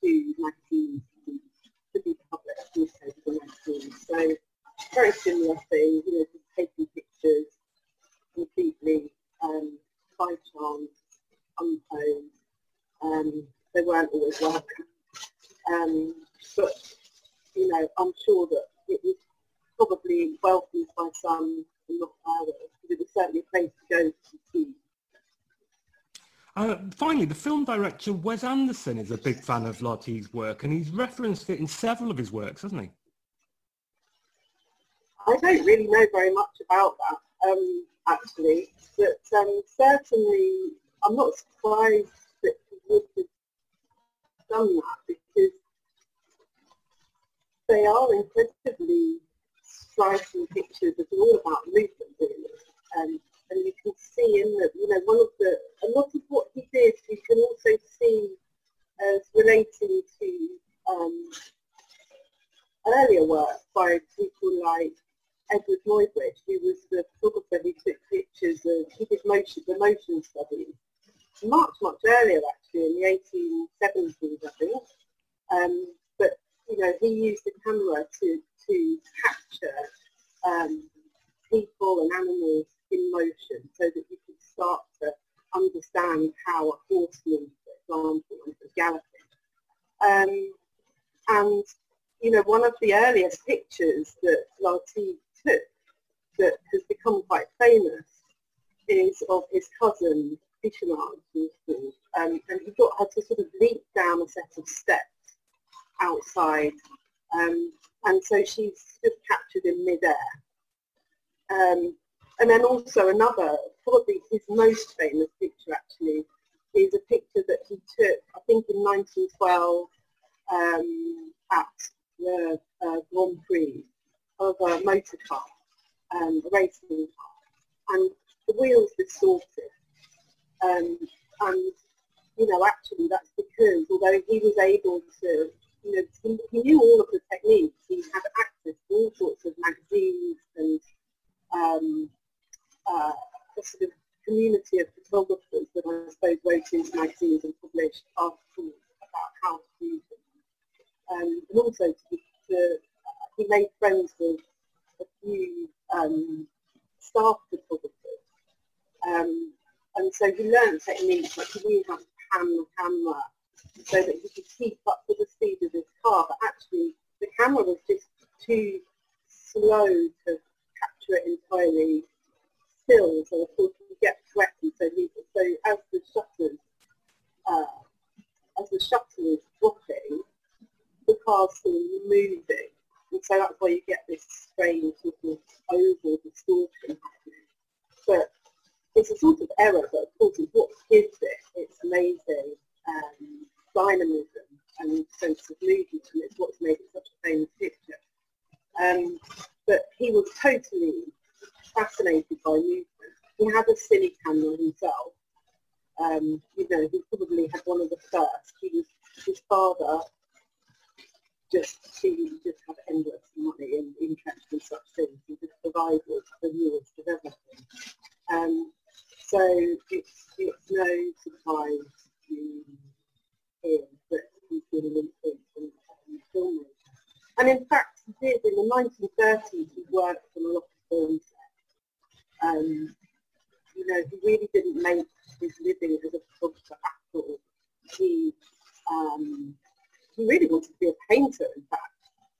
to magazines to be published magazines. So very similar thing, you know, just taking pictures completely um, by chance, unposed. Um, they weren't always welcome. Um, but, you know, I'm sure that it was probably welcomed by some and not others, because it was certainly a place to go to see. Uh, finally, the film director Wes Anderson is a big fan of Lartigue's work, and he's referenced it in several of his works, hasn't he? I don't really know very much about that, um, actually, but um, certainly I'm not surprised that he would have done that because they are incredibly striking pictures. It's all about movement, really. Um, and you can see in that, you know, one of the, a lot of what he did, you can also see as relating to um, earlier work by people like Edward Muybridge, who was the photographer who took pictures of, he did motion, the motion studies, much, much earlier actually, in the 1870s, I think. Um, you know, he used the camera to, to capture um, people and animals in motion so that you could start to understand how a horse moves, for example, was galloping. Um, and, you know, one of the earliest pictures that Lartigue took that has become quite famous is of his cousin, Fisherman, um, and he got her to sort of leap down a set of steps outside, um, and so she's just captured in midair. Um, and then also another, probably his most famous picture actually, is a picture that he took, I think in 1912, um, at the uh, Grand Prix of a motor car, um, a racing car, and the wheels distorted. Um, and, you know, actually that's because although he was able to, he, he knew all of the techniques, he had access to all sorts of magazines and um, uh, a sort of community of photographers that I suppose wrote into magazines and published articles about how to use them. Um, and also to, to he made friends with a few um, staff photographers. Um, and so he learned techniques like he knew how to pan the camera so that he could keep up with the speed of his car, but actually the camera was just too slow to capture it entirely still, so of course he gets sweaty, so he, so as the shutters, uh, as the shutter is dropping, the car's still moving, and so that's why you get this strange sort of oval distortion happening. But it's a sort of error, but of course it's what gives it its amazing um, dynamism and sense of movement, and it's what's made it such a famous picture. Um, but he was totally fascinated by movement. He had a cine camera himself. Um, you know, he probably had one of the first. He was his father just he just had endless money and interest in such things. He just provided the newest of everything. Um, so it's, it's no surprise to him that he's been an influence on, on filmmaking. And in fact, he did in the 1930s. He worked on a lot of film sets. Um, you know, he really didn't make his living as a photographer at all. He um, he really wanted to be a painter, in fact,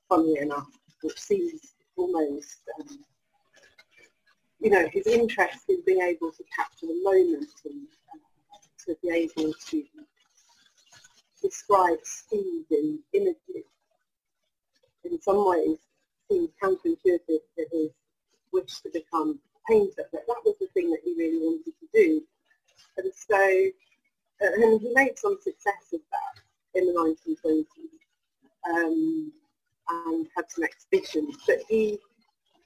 funnily enough, which seems almost, um, you know, his interest in being able to capture the moment and uh, to be able to describe speed in images in some ways seems counterintuitive to his wish to become a painter, but that was the thing that he really wanted to do. And so, uh, and he made some success of that in the 1920s um, and had some exhibitions. But he,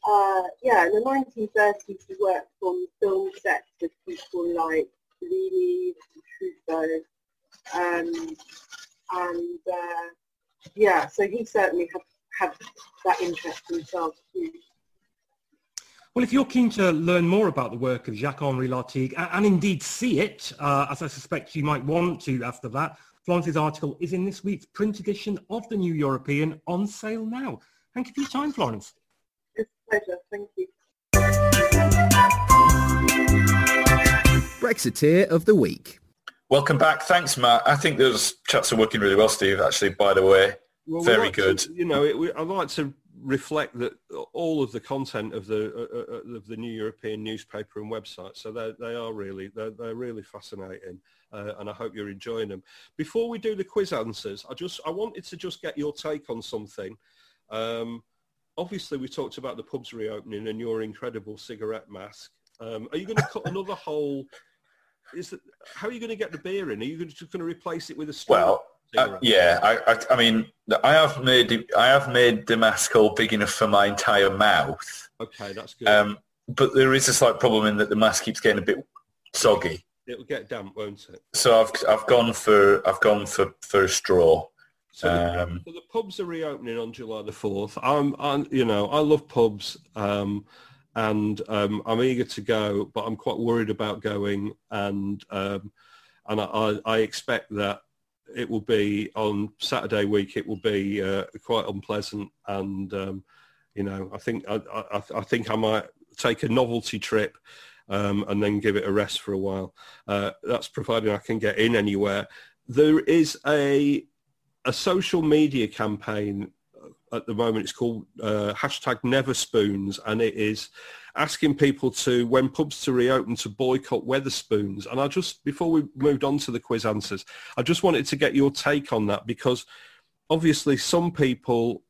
uh, yeah, in the 1930s he worked on film sets with people like Fellini, Truffaut, um, and uh, yeah, so he certainly had, had that interest himself too. Well, if you're keen to learn more about the work of Jacques-Henri Lartigue and, and, indeed see it, uh, as I suspect you might want to after that, Florence's article is in this week's print edition of the New European on sale now. Thank you for your time, Florence. It's a pleasure. Thank you. Brexiteer of the Week. Welcome back. Thanks, Matt. I think those chats are working really well, Steve, actually, by the way. Well, Very like good. To, you know, it, I'd like to reflect that all of the content of the uh, uh, of the New European newspaper and website. So they they are really they're, they're really fascinating, uh, and I hope you're enjoying them. Before we do the quiz answers, I just I wanted to just get your take on something. Um, obviously, we talked about the pubs reopening and your incredible cigarette mask. Um, are you going to cut another hole? Is that, how are you going to get the beer in? Are you just going to replace it with a straw? Well, uh, yeah, I, I, I, mean, I have made I have made the mask hole big enough for my entire mouth. Okay, that's good. Um, but there is a slight problem in that the mask keeps getting a bit soggy. It'll get damp, won't it? So I've I've gone for I've gone for for a straw. So, um, the, so the pubs are reopening on July the fourth. I'm, I'm, you know, I love pubs, um, and um, I'm eager to go, but I'm quite worried about going, and um, and I, I expect that it will be on Saturday week. It will be uh, quite unpleasant, and um, you know, I think I, I, I, think I might take a novelty trip um, and then give it a rest for a while. Uh, that's providing I can get in anywhere. There is a a social media campaign at the moment. It's called uh, hashtag Never Spoons, and it is asking people to, when pubs to reopen, to boycott Wetherspoons. And I just, before we moved on to the quiz answers, I just wanted to get your take on that because obviously some people,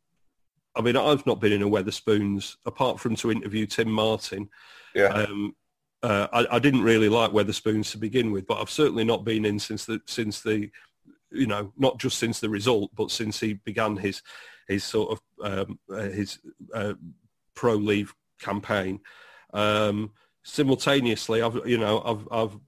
I mean, I've not been in a Wetherspoons apart from to interview Tim Martin. Yeah. Um, uh, I, I, didn't really like Wetherspoons to begin with, but I've certainly not been in since the since the, you know, not just since the result, but since he began his his sort of um, uh, his uh, pro leave campaign. Um, simultaneously, I've you know I've I've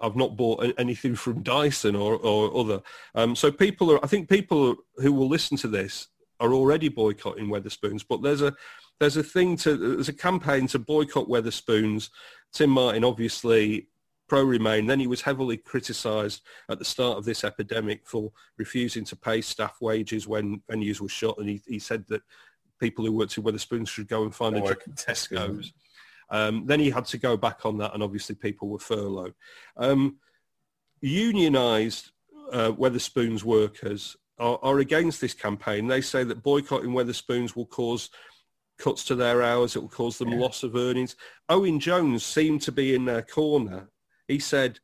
I've not bought anything from Dyson or or other. Um, so people are I think people who will listen to this are already boycotting Wetherspoons, but there's a there's a thing to there's a campaign to boycott Wetherspoons. Tim Martin obviously pro-Remain. Then he was heavily criticised at the start of this epidemic for refusing to pay staff wages when venues were shut, and he, he said that people who worked in Wetherspoons should go and find a job at Tesco's. Um, then he had to go back on that, and obviously people were furloughed. Um, unionised uh, Wetherspoons workers are, are, against this campaign. They say that boycotting Wetherspoons will cause cuts to their hours. It will cause them yeah. loss of earnings. Owen Jones seemed to be in their corner. He said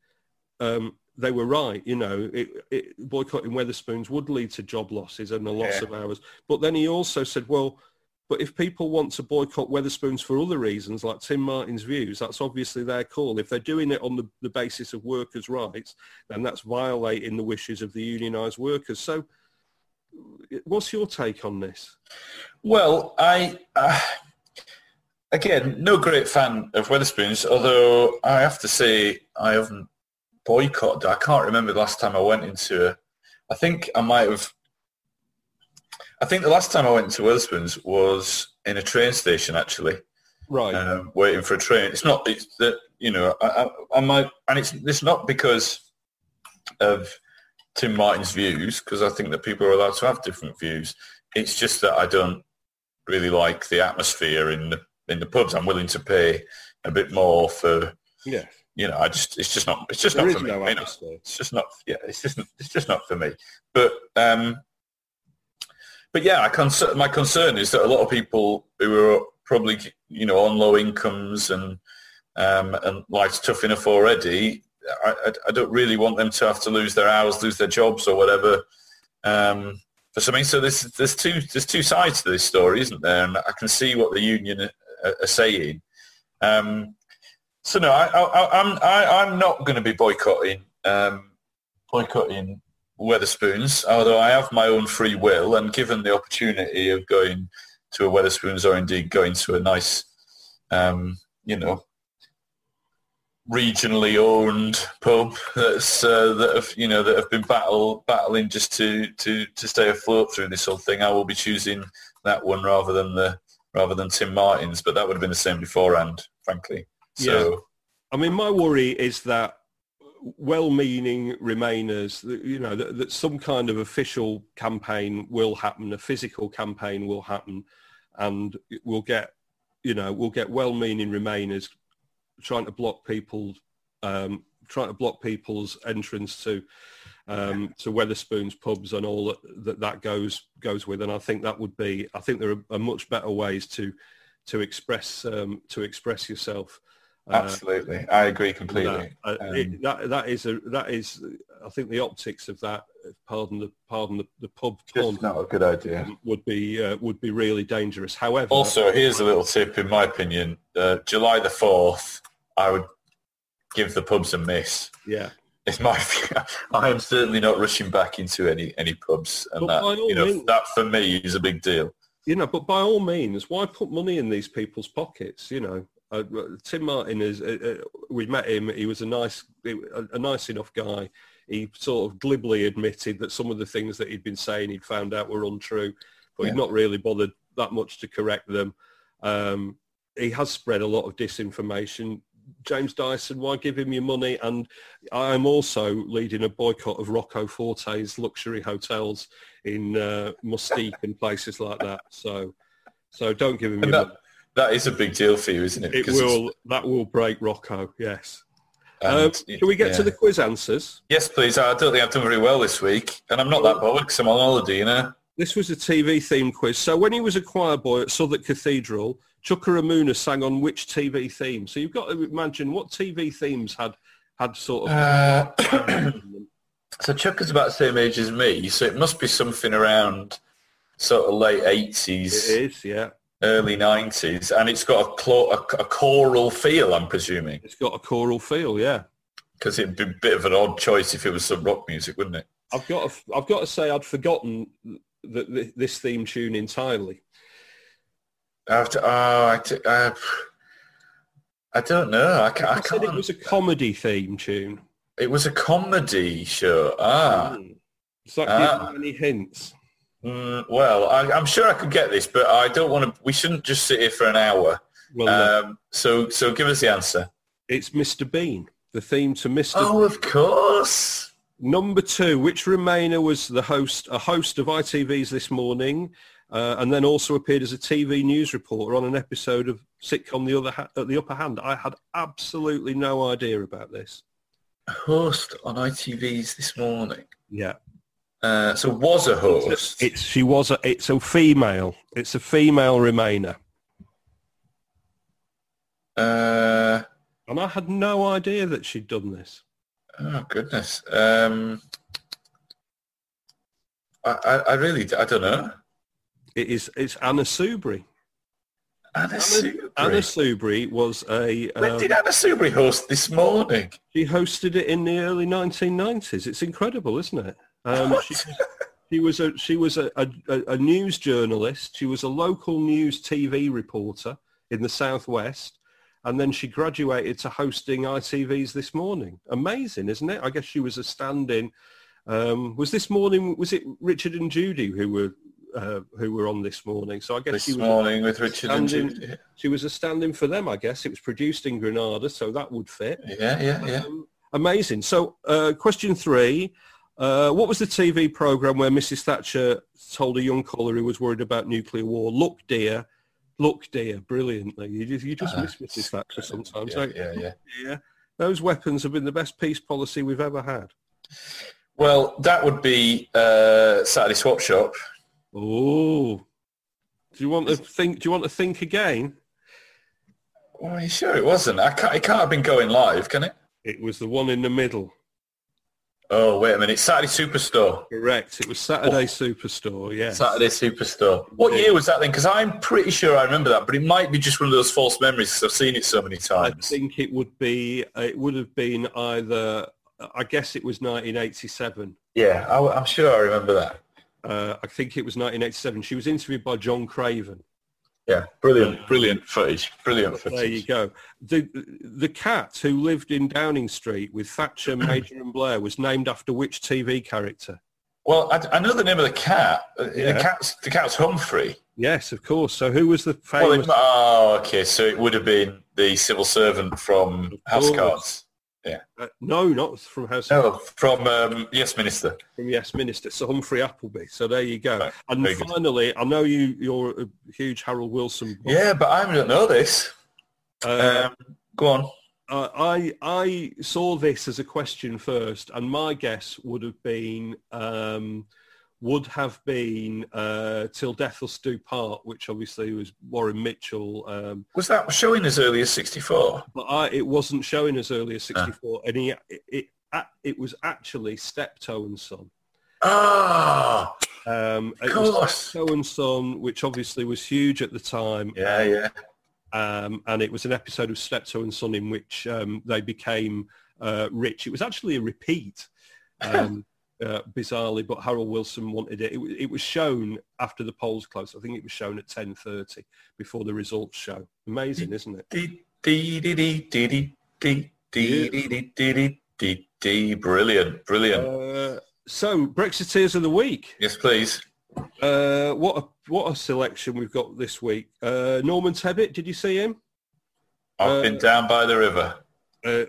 um, they were right. You know, it, it, boycotting Wetherspoons would lead to job losses and a loss yeah. of hours. But then he also said, well, but if people want to boycott Wetherspoons for other reasons, like Tim Martin's views, that's obviously their call. If they're doing it on the, the basis of workers' rights, then that's violating the wishes of the unionised workers. So what's your take on this? Well, I... Uh, again, no great fan of Wetherspoons, although I have to say I haven't boycotted. I can't remember the last time I went into a... I think I might have I think the last time I went to Wetherspoons was in a train station, actually. Right. Um, waiting for a train. It's not. It's that you know. I, I, I might, and it's it's not because of Tim Martin's views, because I think that people are allowed to have different views. It's just that I don't really like the atmosphere in the in the pubs. I'm willing to pay a bit more for. Yeah. You know, I just it's just not it's just there not for me. No you know? It's just not yeah, it's just it's just not for me. But um but yeah, cons- my concern is that a lot of people who are probably you know on low incomes and um, and life's tough enough already, I, I, I, don't really want them to have to lose their hours, lose their jobs or whatever um, for something. So there's there's two there's two sides to this story, isn't there? And I can see what the union are, are saying. Um, so no, I, I, I'm I, I'm not going to be boycotting um, boycotting Wetherspoons, although I have my own free will, and given the opportunity of going to a Wetherspoons or indeed going to a nice, um, you know, regionally owned pub that's uh, that have you know that have been battle battling just to to to stay afloat through this whole thing, I will be choosing that one rather than the rather than Tim Martin's, but that would have been the same beforehand, frankly. So I mean, my worry is that well-meaning remainers you know, that, that some kind of official campaign will happen, a physical campaign will happen, and we'll get, you know, we'll get well-meaning Remainers trying to block people, um, trying to block people's entrance to um, to Wetherspoons pubs and all that, that that goes goes with. And I think that would be, I think there are, are much better ways to to express um, to express yourself. Uh, absolutely, I agree completely. that, uh, Um, it, that that is a that is I think the optics of that pardon the pardon the, the pub pun just not a good idea. um, would be uh, would be really dangerous. However, Also, here's a little tip, in my opinion. Uh, July the 4th, I would give the pubs a miss. yeah, It's my view. I am certainly not rushing back into any, any pubs. And But that, you know, means- that for me is a big deal. you know, but by all means, why put money in these people's pockets? You know, uh, Tim Martin is. Uh, uh, we met him. He was a nice, a, a nice enough guy. He sort of glibly admitted that some of the things that he'd been saying he'd found out were untrue, but Yeah. he'd not really bothered that much to correct them. Um, he has spread a lot of disinformation. James Dyson, why give him your money? And I'm also leading a boycott of Rocco Forte's luxury hotels in uh, Mustique and places like that. So, so don't give him And your that, money. That is a big deal for you, isn't it? It will. That will break Rocco. Yes. Um, can we get to the quiz answers? Yes, please. I don't think I've done very well this week. And I'm not that bothered because I'm on holiday, you know? This was a TV themed quiz. So when he was a choir boy at Southwark Cathedral, Chuka Umunna sang on which TV theme? So you've got to imagine what TV themes had had sort of. Uh, so Chuck is about the same age as me, so it must be something around sort of late 80s, it is, yeah. Early 90s. And it's got a, clo- a, a choral feel, I'm presuming. It's got a choral feel, yeah. Because it'd be a bit of an odd choice if it was some rock music, wouldn't it? I've got to, I've got to say I'd forgotten th th this theme tune entirely. After, oh, I, t- uh, I don't know. I, ca- I I said it was a comedy theme tune. It was a comedy show. Ah. Mm. Does that Ah. give you any hints? Mm, well, I, I'm sure I could get this, but I don't want to. We shouldn't just sit here for an hour. Well. Um, so, so give us the answer. it's Mr. Bean, the theme to Mr. Oh, of course. Number two, which Remainer was the host, a host of ITV's This Morning, uh, and then also appeared as a TV news reporter on an episode of sitcom The Other ha- at the Upper Hand. I had absolutely no idea about this. A host on ITV's this morning. Yeah, Uh, so was a host. it's she was a it's a female. It's a female Remainer, Uh, and I had no idea that she'd done this. oh goodness. Um, I, I, I really, I don't know. It is it's Anna Soubry. Anna Soubry. Anna Soubry was a When um, did Anna Soubry host this morning? She hosted it in the early 1990s. It's incredible, isn't it? Um, she, she was a she was a, a, a news journalist. She was a local news TV reporter in the southwest, and then she graduated to hosting ITV's This Morning. Amazing, isn't it? I guess she was a stand-in. Um, was this morning? Was it Richard and Judy who were uh, who were on this morning? So I guess she This was morning with Richard and Judy. she was a stand-in for them. I guess it was produced in Granada, so that would fit. Yeah, yeah, yeah. Um, amazing. So, uh, question three. Uh, what was the TV program where Mrs. Thatcher told a young caller who was worried about nuclear war, look, dear, look, dear, brilliantly. You just, you just Ah, miss Mrs. Thatcher sometimes, Yeah, don't you? yeah, yeah. Yeah. Those weapons have been the best peace policy we've ever had. Well, that would be uh, Saturday Swap Shop. Oh. Do you want to think, do you want to think again? Well, you sure it wasn't? I can't, it can't have been going live, can it? It was the one in the middle. Oh, wait a minute. Saturday Superstore. Correct. It was Saturday Superstore, yes. Saturday Superstore. What year was that then? Because I'm pretty sure I remember that, but it might be just one of those false memories because I've seen it so many times. I think it would be, it would have been either, I guess it was 1987. Yeah, I, am sure I remember that. Uh, I think it was 1987. She was interviewed by John Craven. Yeah, brilliant, brilliant footage. Brilliant footage. There you go. The the cat who lived in Downing Street with Thatcher, Major and Blair was named after which TV character? Well, I, I know the name of the cat. Uh, Yeah. The cat's the cat's Humphrey. Yes, of course. So who was the Well, famous? it- oh, okay. So it would have been the civil servant from House course. Cards. uh, no, not from House No, from um, Yes Minister. from Yes Minister, Sir Humphrey Appleby. So there you go. Right, And very good. finally, I know you you're a huge Harold Wilson. buff. Yeah, but I don't know this. Uh, Um, go on. Uh, I I saw this as a question first, and my guess would have been um, would have been uh, "Till Death Us Do Part," which obviously was Warren Mitchell. Um, Was that showing as early as 64? but I, it wasn't showing as early as '64, and he it, it it was actually Steptoe and Son. Ah, Um, Of it was course. Steptoe and Son, which obviously was huge at the time. yeah, yeah. um, and it was an episode of Steptoe and Son in which um, they became uh, rich. It was actually a repeat, um, uh, bizarrely, but Harold Wilson wanted it. it. it. was shown after the polls closed. I think it was shown at 10.30 before the results show. Amazing, isn't it? Brilliant, brilliant. Uh, so, Brexiteers of the Week. Yes, please. Uh, what a what a selection we've got this week. Uh, Norman Tebbit, did you see him? I've uh, been down by the river.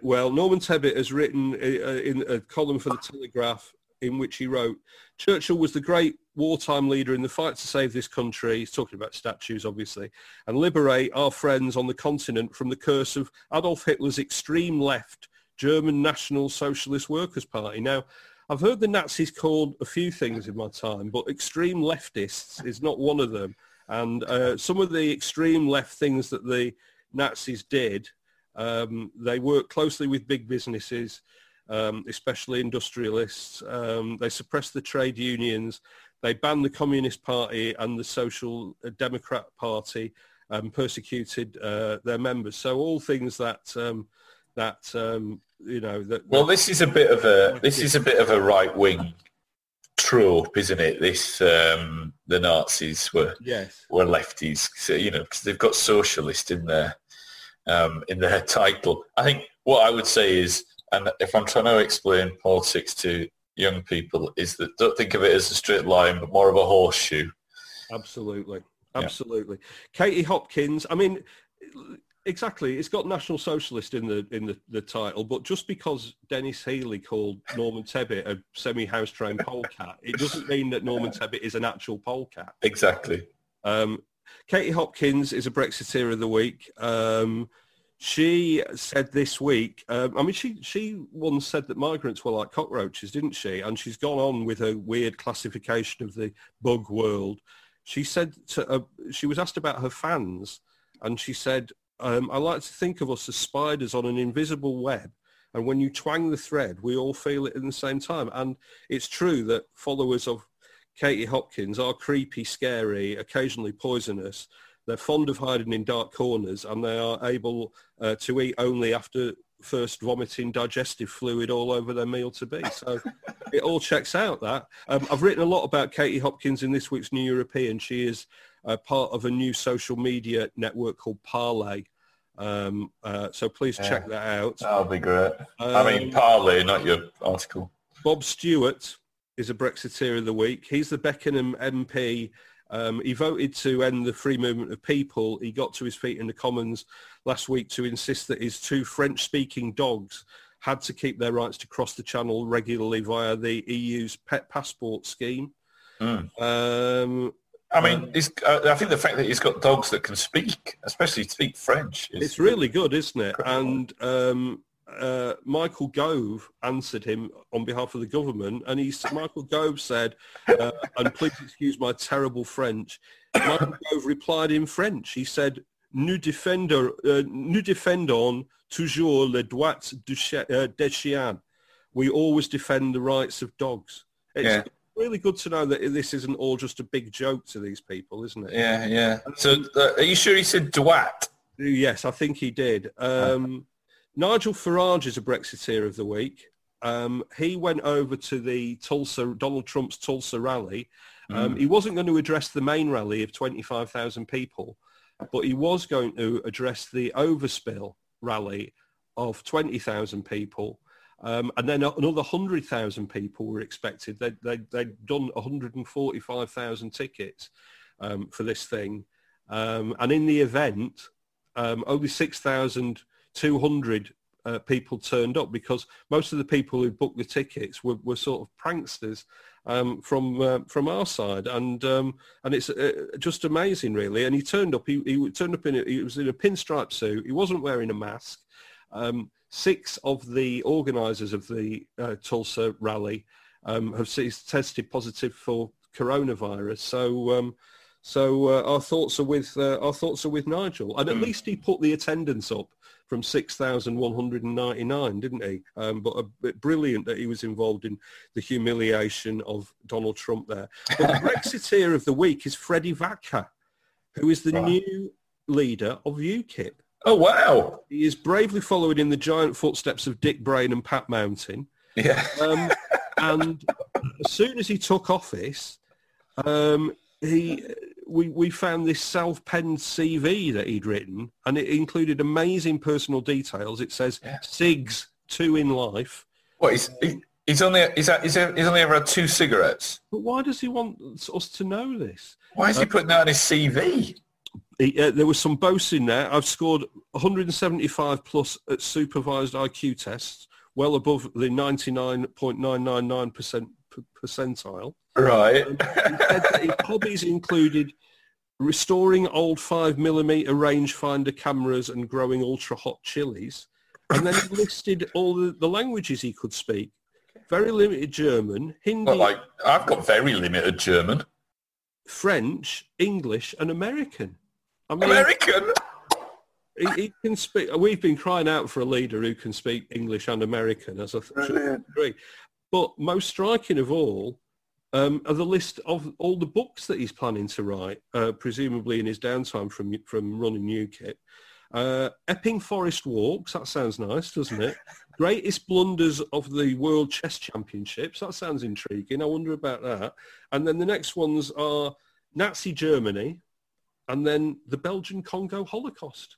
well, Norman Tebbit has written a, a, in a column for the Telegraph in which he wrote, Churchill was the great wartime leader in the fight to save this country, he's talking about statues obviously, and liberate our friends on the continent from the curse of Adolf Hitler's extreme left German National Socialist Workers' Party. Now, I've heard the Nazis called a few things in my time, but extreme leftists is not one of them. And uh, some of the extreme left things that the Nazis did um, they worked closely with big businesses, um, especially industrialists. Um, they suppressed the trade unions. They banned the Communist Party and the Social Democrat Party and persecuted uh, their members. So all things that um, that um, you know that. Well, this is a bit of a this is a bit of a right wing trope, isn't it? This um, the Nazis were yes. were lefties, so, you know, because they've got socialist in their um, in their title. I think what I would say is, and if I'm trying to explain politics to young people, is that don't think of it as a straight line, but more of a horseshoe. Absolutely. Yeah. Absolutely. Katie Hopkins, I mean, exactly. It's got National Socialist in the in the, the title, but just because Denis Healey called Norman Tebbit a semi-house trained polecat, it doesn't mean that Norman Tebbit is an actual polecat. Exactly. Um, Katie Hopkins is a Brexiteer of the week. Um, she said this week, um, I mean, she, she once said that migrants were like cockroaches, didn't she? And she's gone on with her weird classification of the bug world. She said to, uh, she was asked about her fans and she said, um, I like to think of us as spiders on an invisible web. And when you twang the thread, we all feel it at the same time. And it's true that followers of Katie Hopkins are creepy, scary, occasionally poisonous. They're fond of hiding in dark corners and they are able uh, to eat only after first vomiting digestive fluid all over their meal to be. So it all checks out that. Um, I've written a lot about Katie Hopkins in this week's New European. She is uh, part of a new social media network called Parler. Um, uh, so please check that out. That'll be great. I mean, Um, partly, not your article. Bob Stewart is a Brexiteer of the week. He's the Beckenham MP. Um, he voted to end the free movement of people. He got to his feet in the Commons last week to insist that his two French-speaking dogs had to keep their rights to cross the channel regularly via the EU's pet passport scheme. Mm. Um, I mean, it's, uh, I think the fact that he's got dogs that can speak, especially speak French, is It's really good, isn't it? Incredible. And um, uh, Michael Gove answered him on behalf of the government, and he Michael Gove said, uh, and please excuse my terrible French. Michael Gove replied in French. He said, "Nous défendons, uh, nous défendons toujours les droits du uh, des chiens. We always defend the rights of dogs." It's Yeah. really good to know that this isn't all just a big joke to these people, isn't it? Yeah, yeah. So, uh, are you sure he said Dwight? Yes, I think he did. Um, Nigel Farage is a Brexiteer of the week. Um, he went over to the Tulsa, Donald Trump's Tulsa rally. Um, mm. He wasn't going to address the main rally of 25,000 people, but he was going to address the overspill rally of 20,000 people. Um, and then another 100,000 people were expected. They'd, they they'd done 145,000 tickets um, for this thing. Um, and in the event, um, only 6,000 200 uh, people turned up because most of the people who booked the tickets were, were sort of pranksters um, from uh, from our side, and um, and it's uh, just amazing, really. And he turned up. He, he turned up in a, he was in a pinstripe suit. He wasn't wearing a mask. Um, six of the organisers of the uh, Tulsa rally um, have tested positive for coronavirus. So. Um, so uh, our thoughts are with uh, our thoughts are with Nigel, and at mm. least he put the attendance up from 6,199, didn't he? Um, but a bit brilliant that he was involved in the humiliation of Donald Trump there. But the Brexiteer of the week is Freddie Vachha, who is the right. new leader of UKIP. Oh, wow. He is bravely following in the giant footsteps of Dick Braine and Pat Mountain. Yeah. Um, and as soon as he took office, um, he we, we found this self-penned CV that he'd written, and it included amazing personal details. It says yeah. SIGs, two in life. What, he's, he's, only, he's, he's, he's only ever had two cigarettes? But why does he want us to know this? Why is he uh, putting that on his CV? He, uh, there was some boasts in there. I've scored 175 plus at supervised IQ tests, well above the 99.999% percentile. Right. Um, his hobbies included restoring old five millimeter rangefinder cameras and growing ultra hot chilies. And then he listed all the, the languages he could speak. Very limited German, Hindi. Well, like I've got very limited German, French, English, and American. I mean, American. He, he, can speak. We've been crying out for a leader who can speak English and American, as I agree. But most striking of all um, are the list of all the books that he's planning to write, uh, presumably in his downtime from from running UKIP. Uh, Epping Forest Walks, that sounds nice, doesn't it? Greatest blunders of the World Chess Championships, that sounds intriguing. I wonder about that. And then the next ones are Nazi Germany and then the Belgian Congo Holocaust.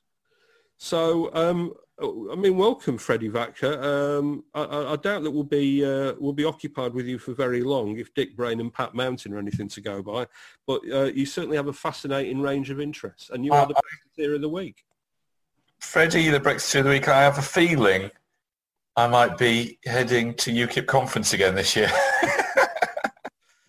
So um, I mean, welcome, Freddie Vachha. Um, I, I, doubt that we'll be uh, we'll be occupied with you for very long if Dick Braine and Pat Mountain are anything to go by. But uh, you certainly have a fascinating range of interests, and you uh, are the Brexiteer of the week. Freddie, the Brexiteer of the week. I have a feeling I might be heading to UKIP conference again this year.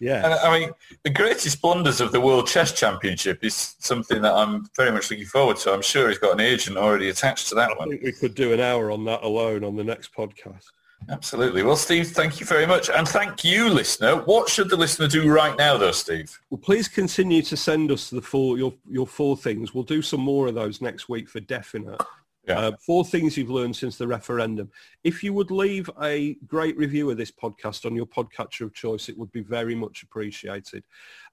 Yeah. And I mean, the greatest blunders of the World Chess Championship is something that I'm very much looking forward to. I'm sure he's got an agent already attached to that I one. think we could do an hour on that alone on the next podcast. Absolutely. Well, Steve, thank you very much. And thank you, listener. What should the listener do right now, though, Steve? Well, please continue to send us the four, your, your four things. We'll do some more of those next week for definite. Yeah. Uh, four things you've learned since the referendum. If you would leave a great review of this podcast on your podcatcher of choice, it would be very much appreciated.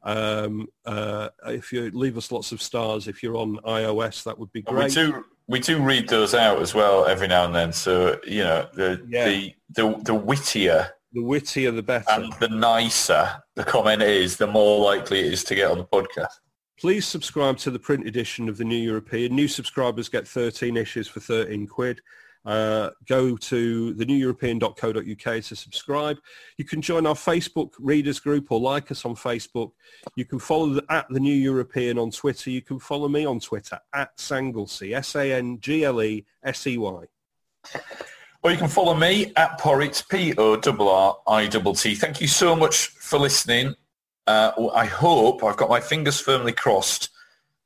Um, uh, if you leave us lots of stars, if you're on iOS, that would be great. We do, we do read those out as well every now and then. So, you know, the, yeah. the, the, the wittier the wittier the better. And the nicer the comment is, the more likely it is to get on the podcast. Please subscribe to the print edition of the New European. New subscribers get 13 issues for 13 quid. Uh, go to theneweuropean.co.uk to subscribe. You can join our Facebook readers group or like us on Facebook. You can follow the, at the New European on Twitter. You can follow me on Twitter at Sanglesey, S-A-N-G-L-E-S-E-Y. Or you can follow me at Porritt, P-O-R-R-I-T-T. Thank you so much for listening. Uh, I hope, I've got my fingers firmly crossed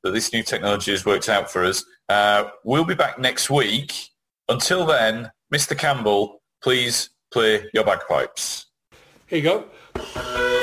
that this new technology has worked out for us. Uh, we'll be back next week. Until then, Mr. Campbell, please play your bagpipes. Here you go.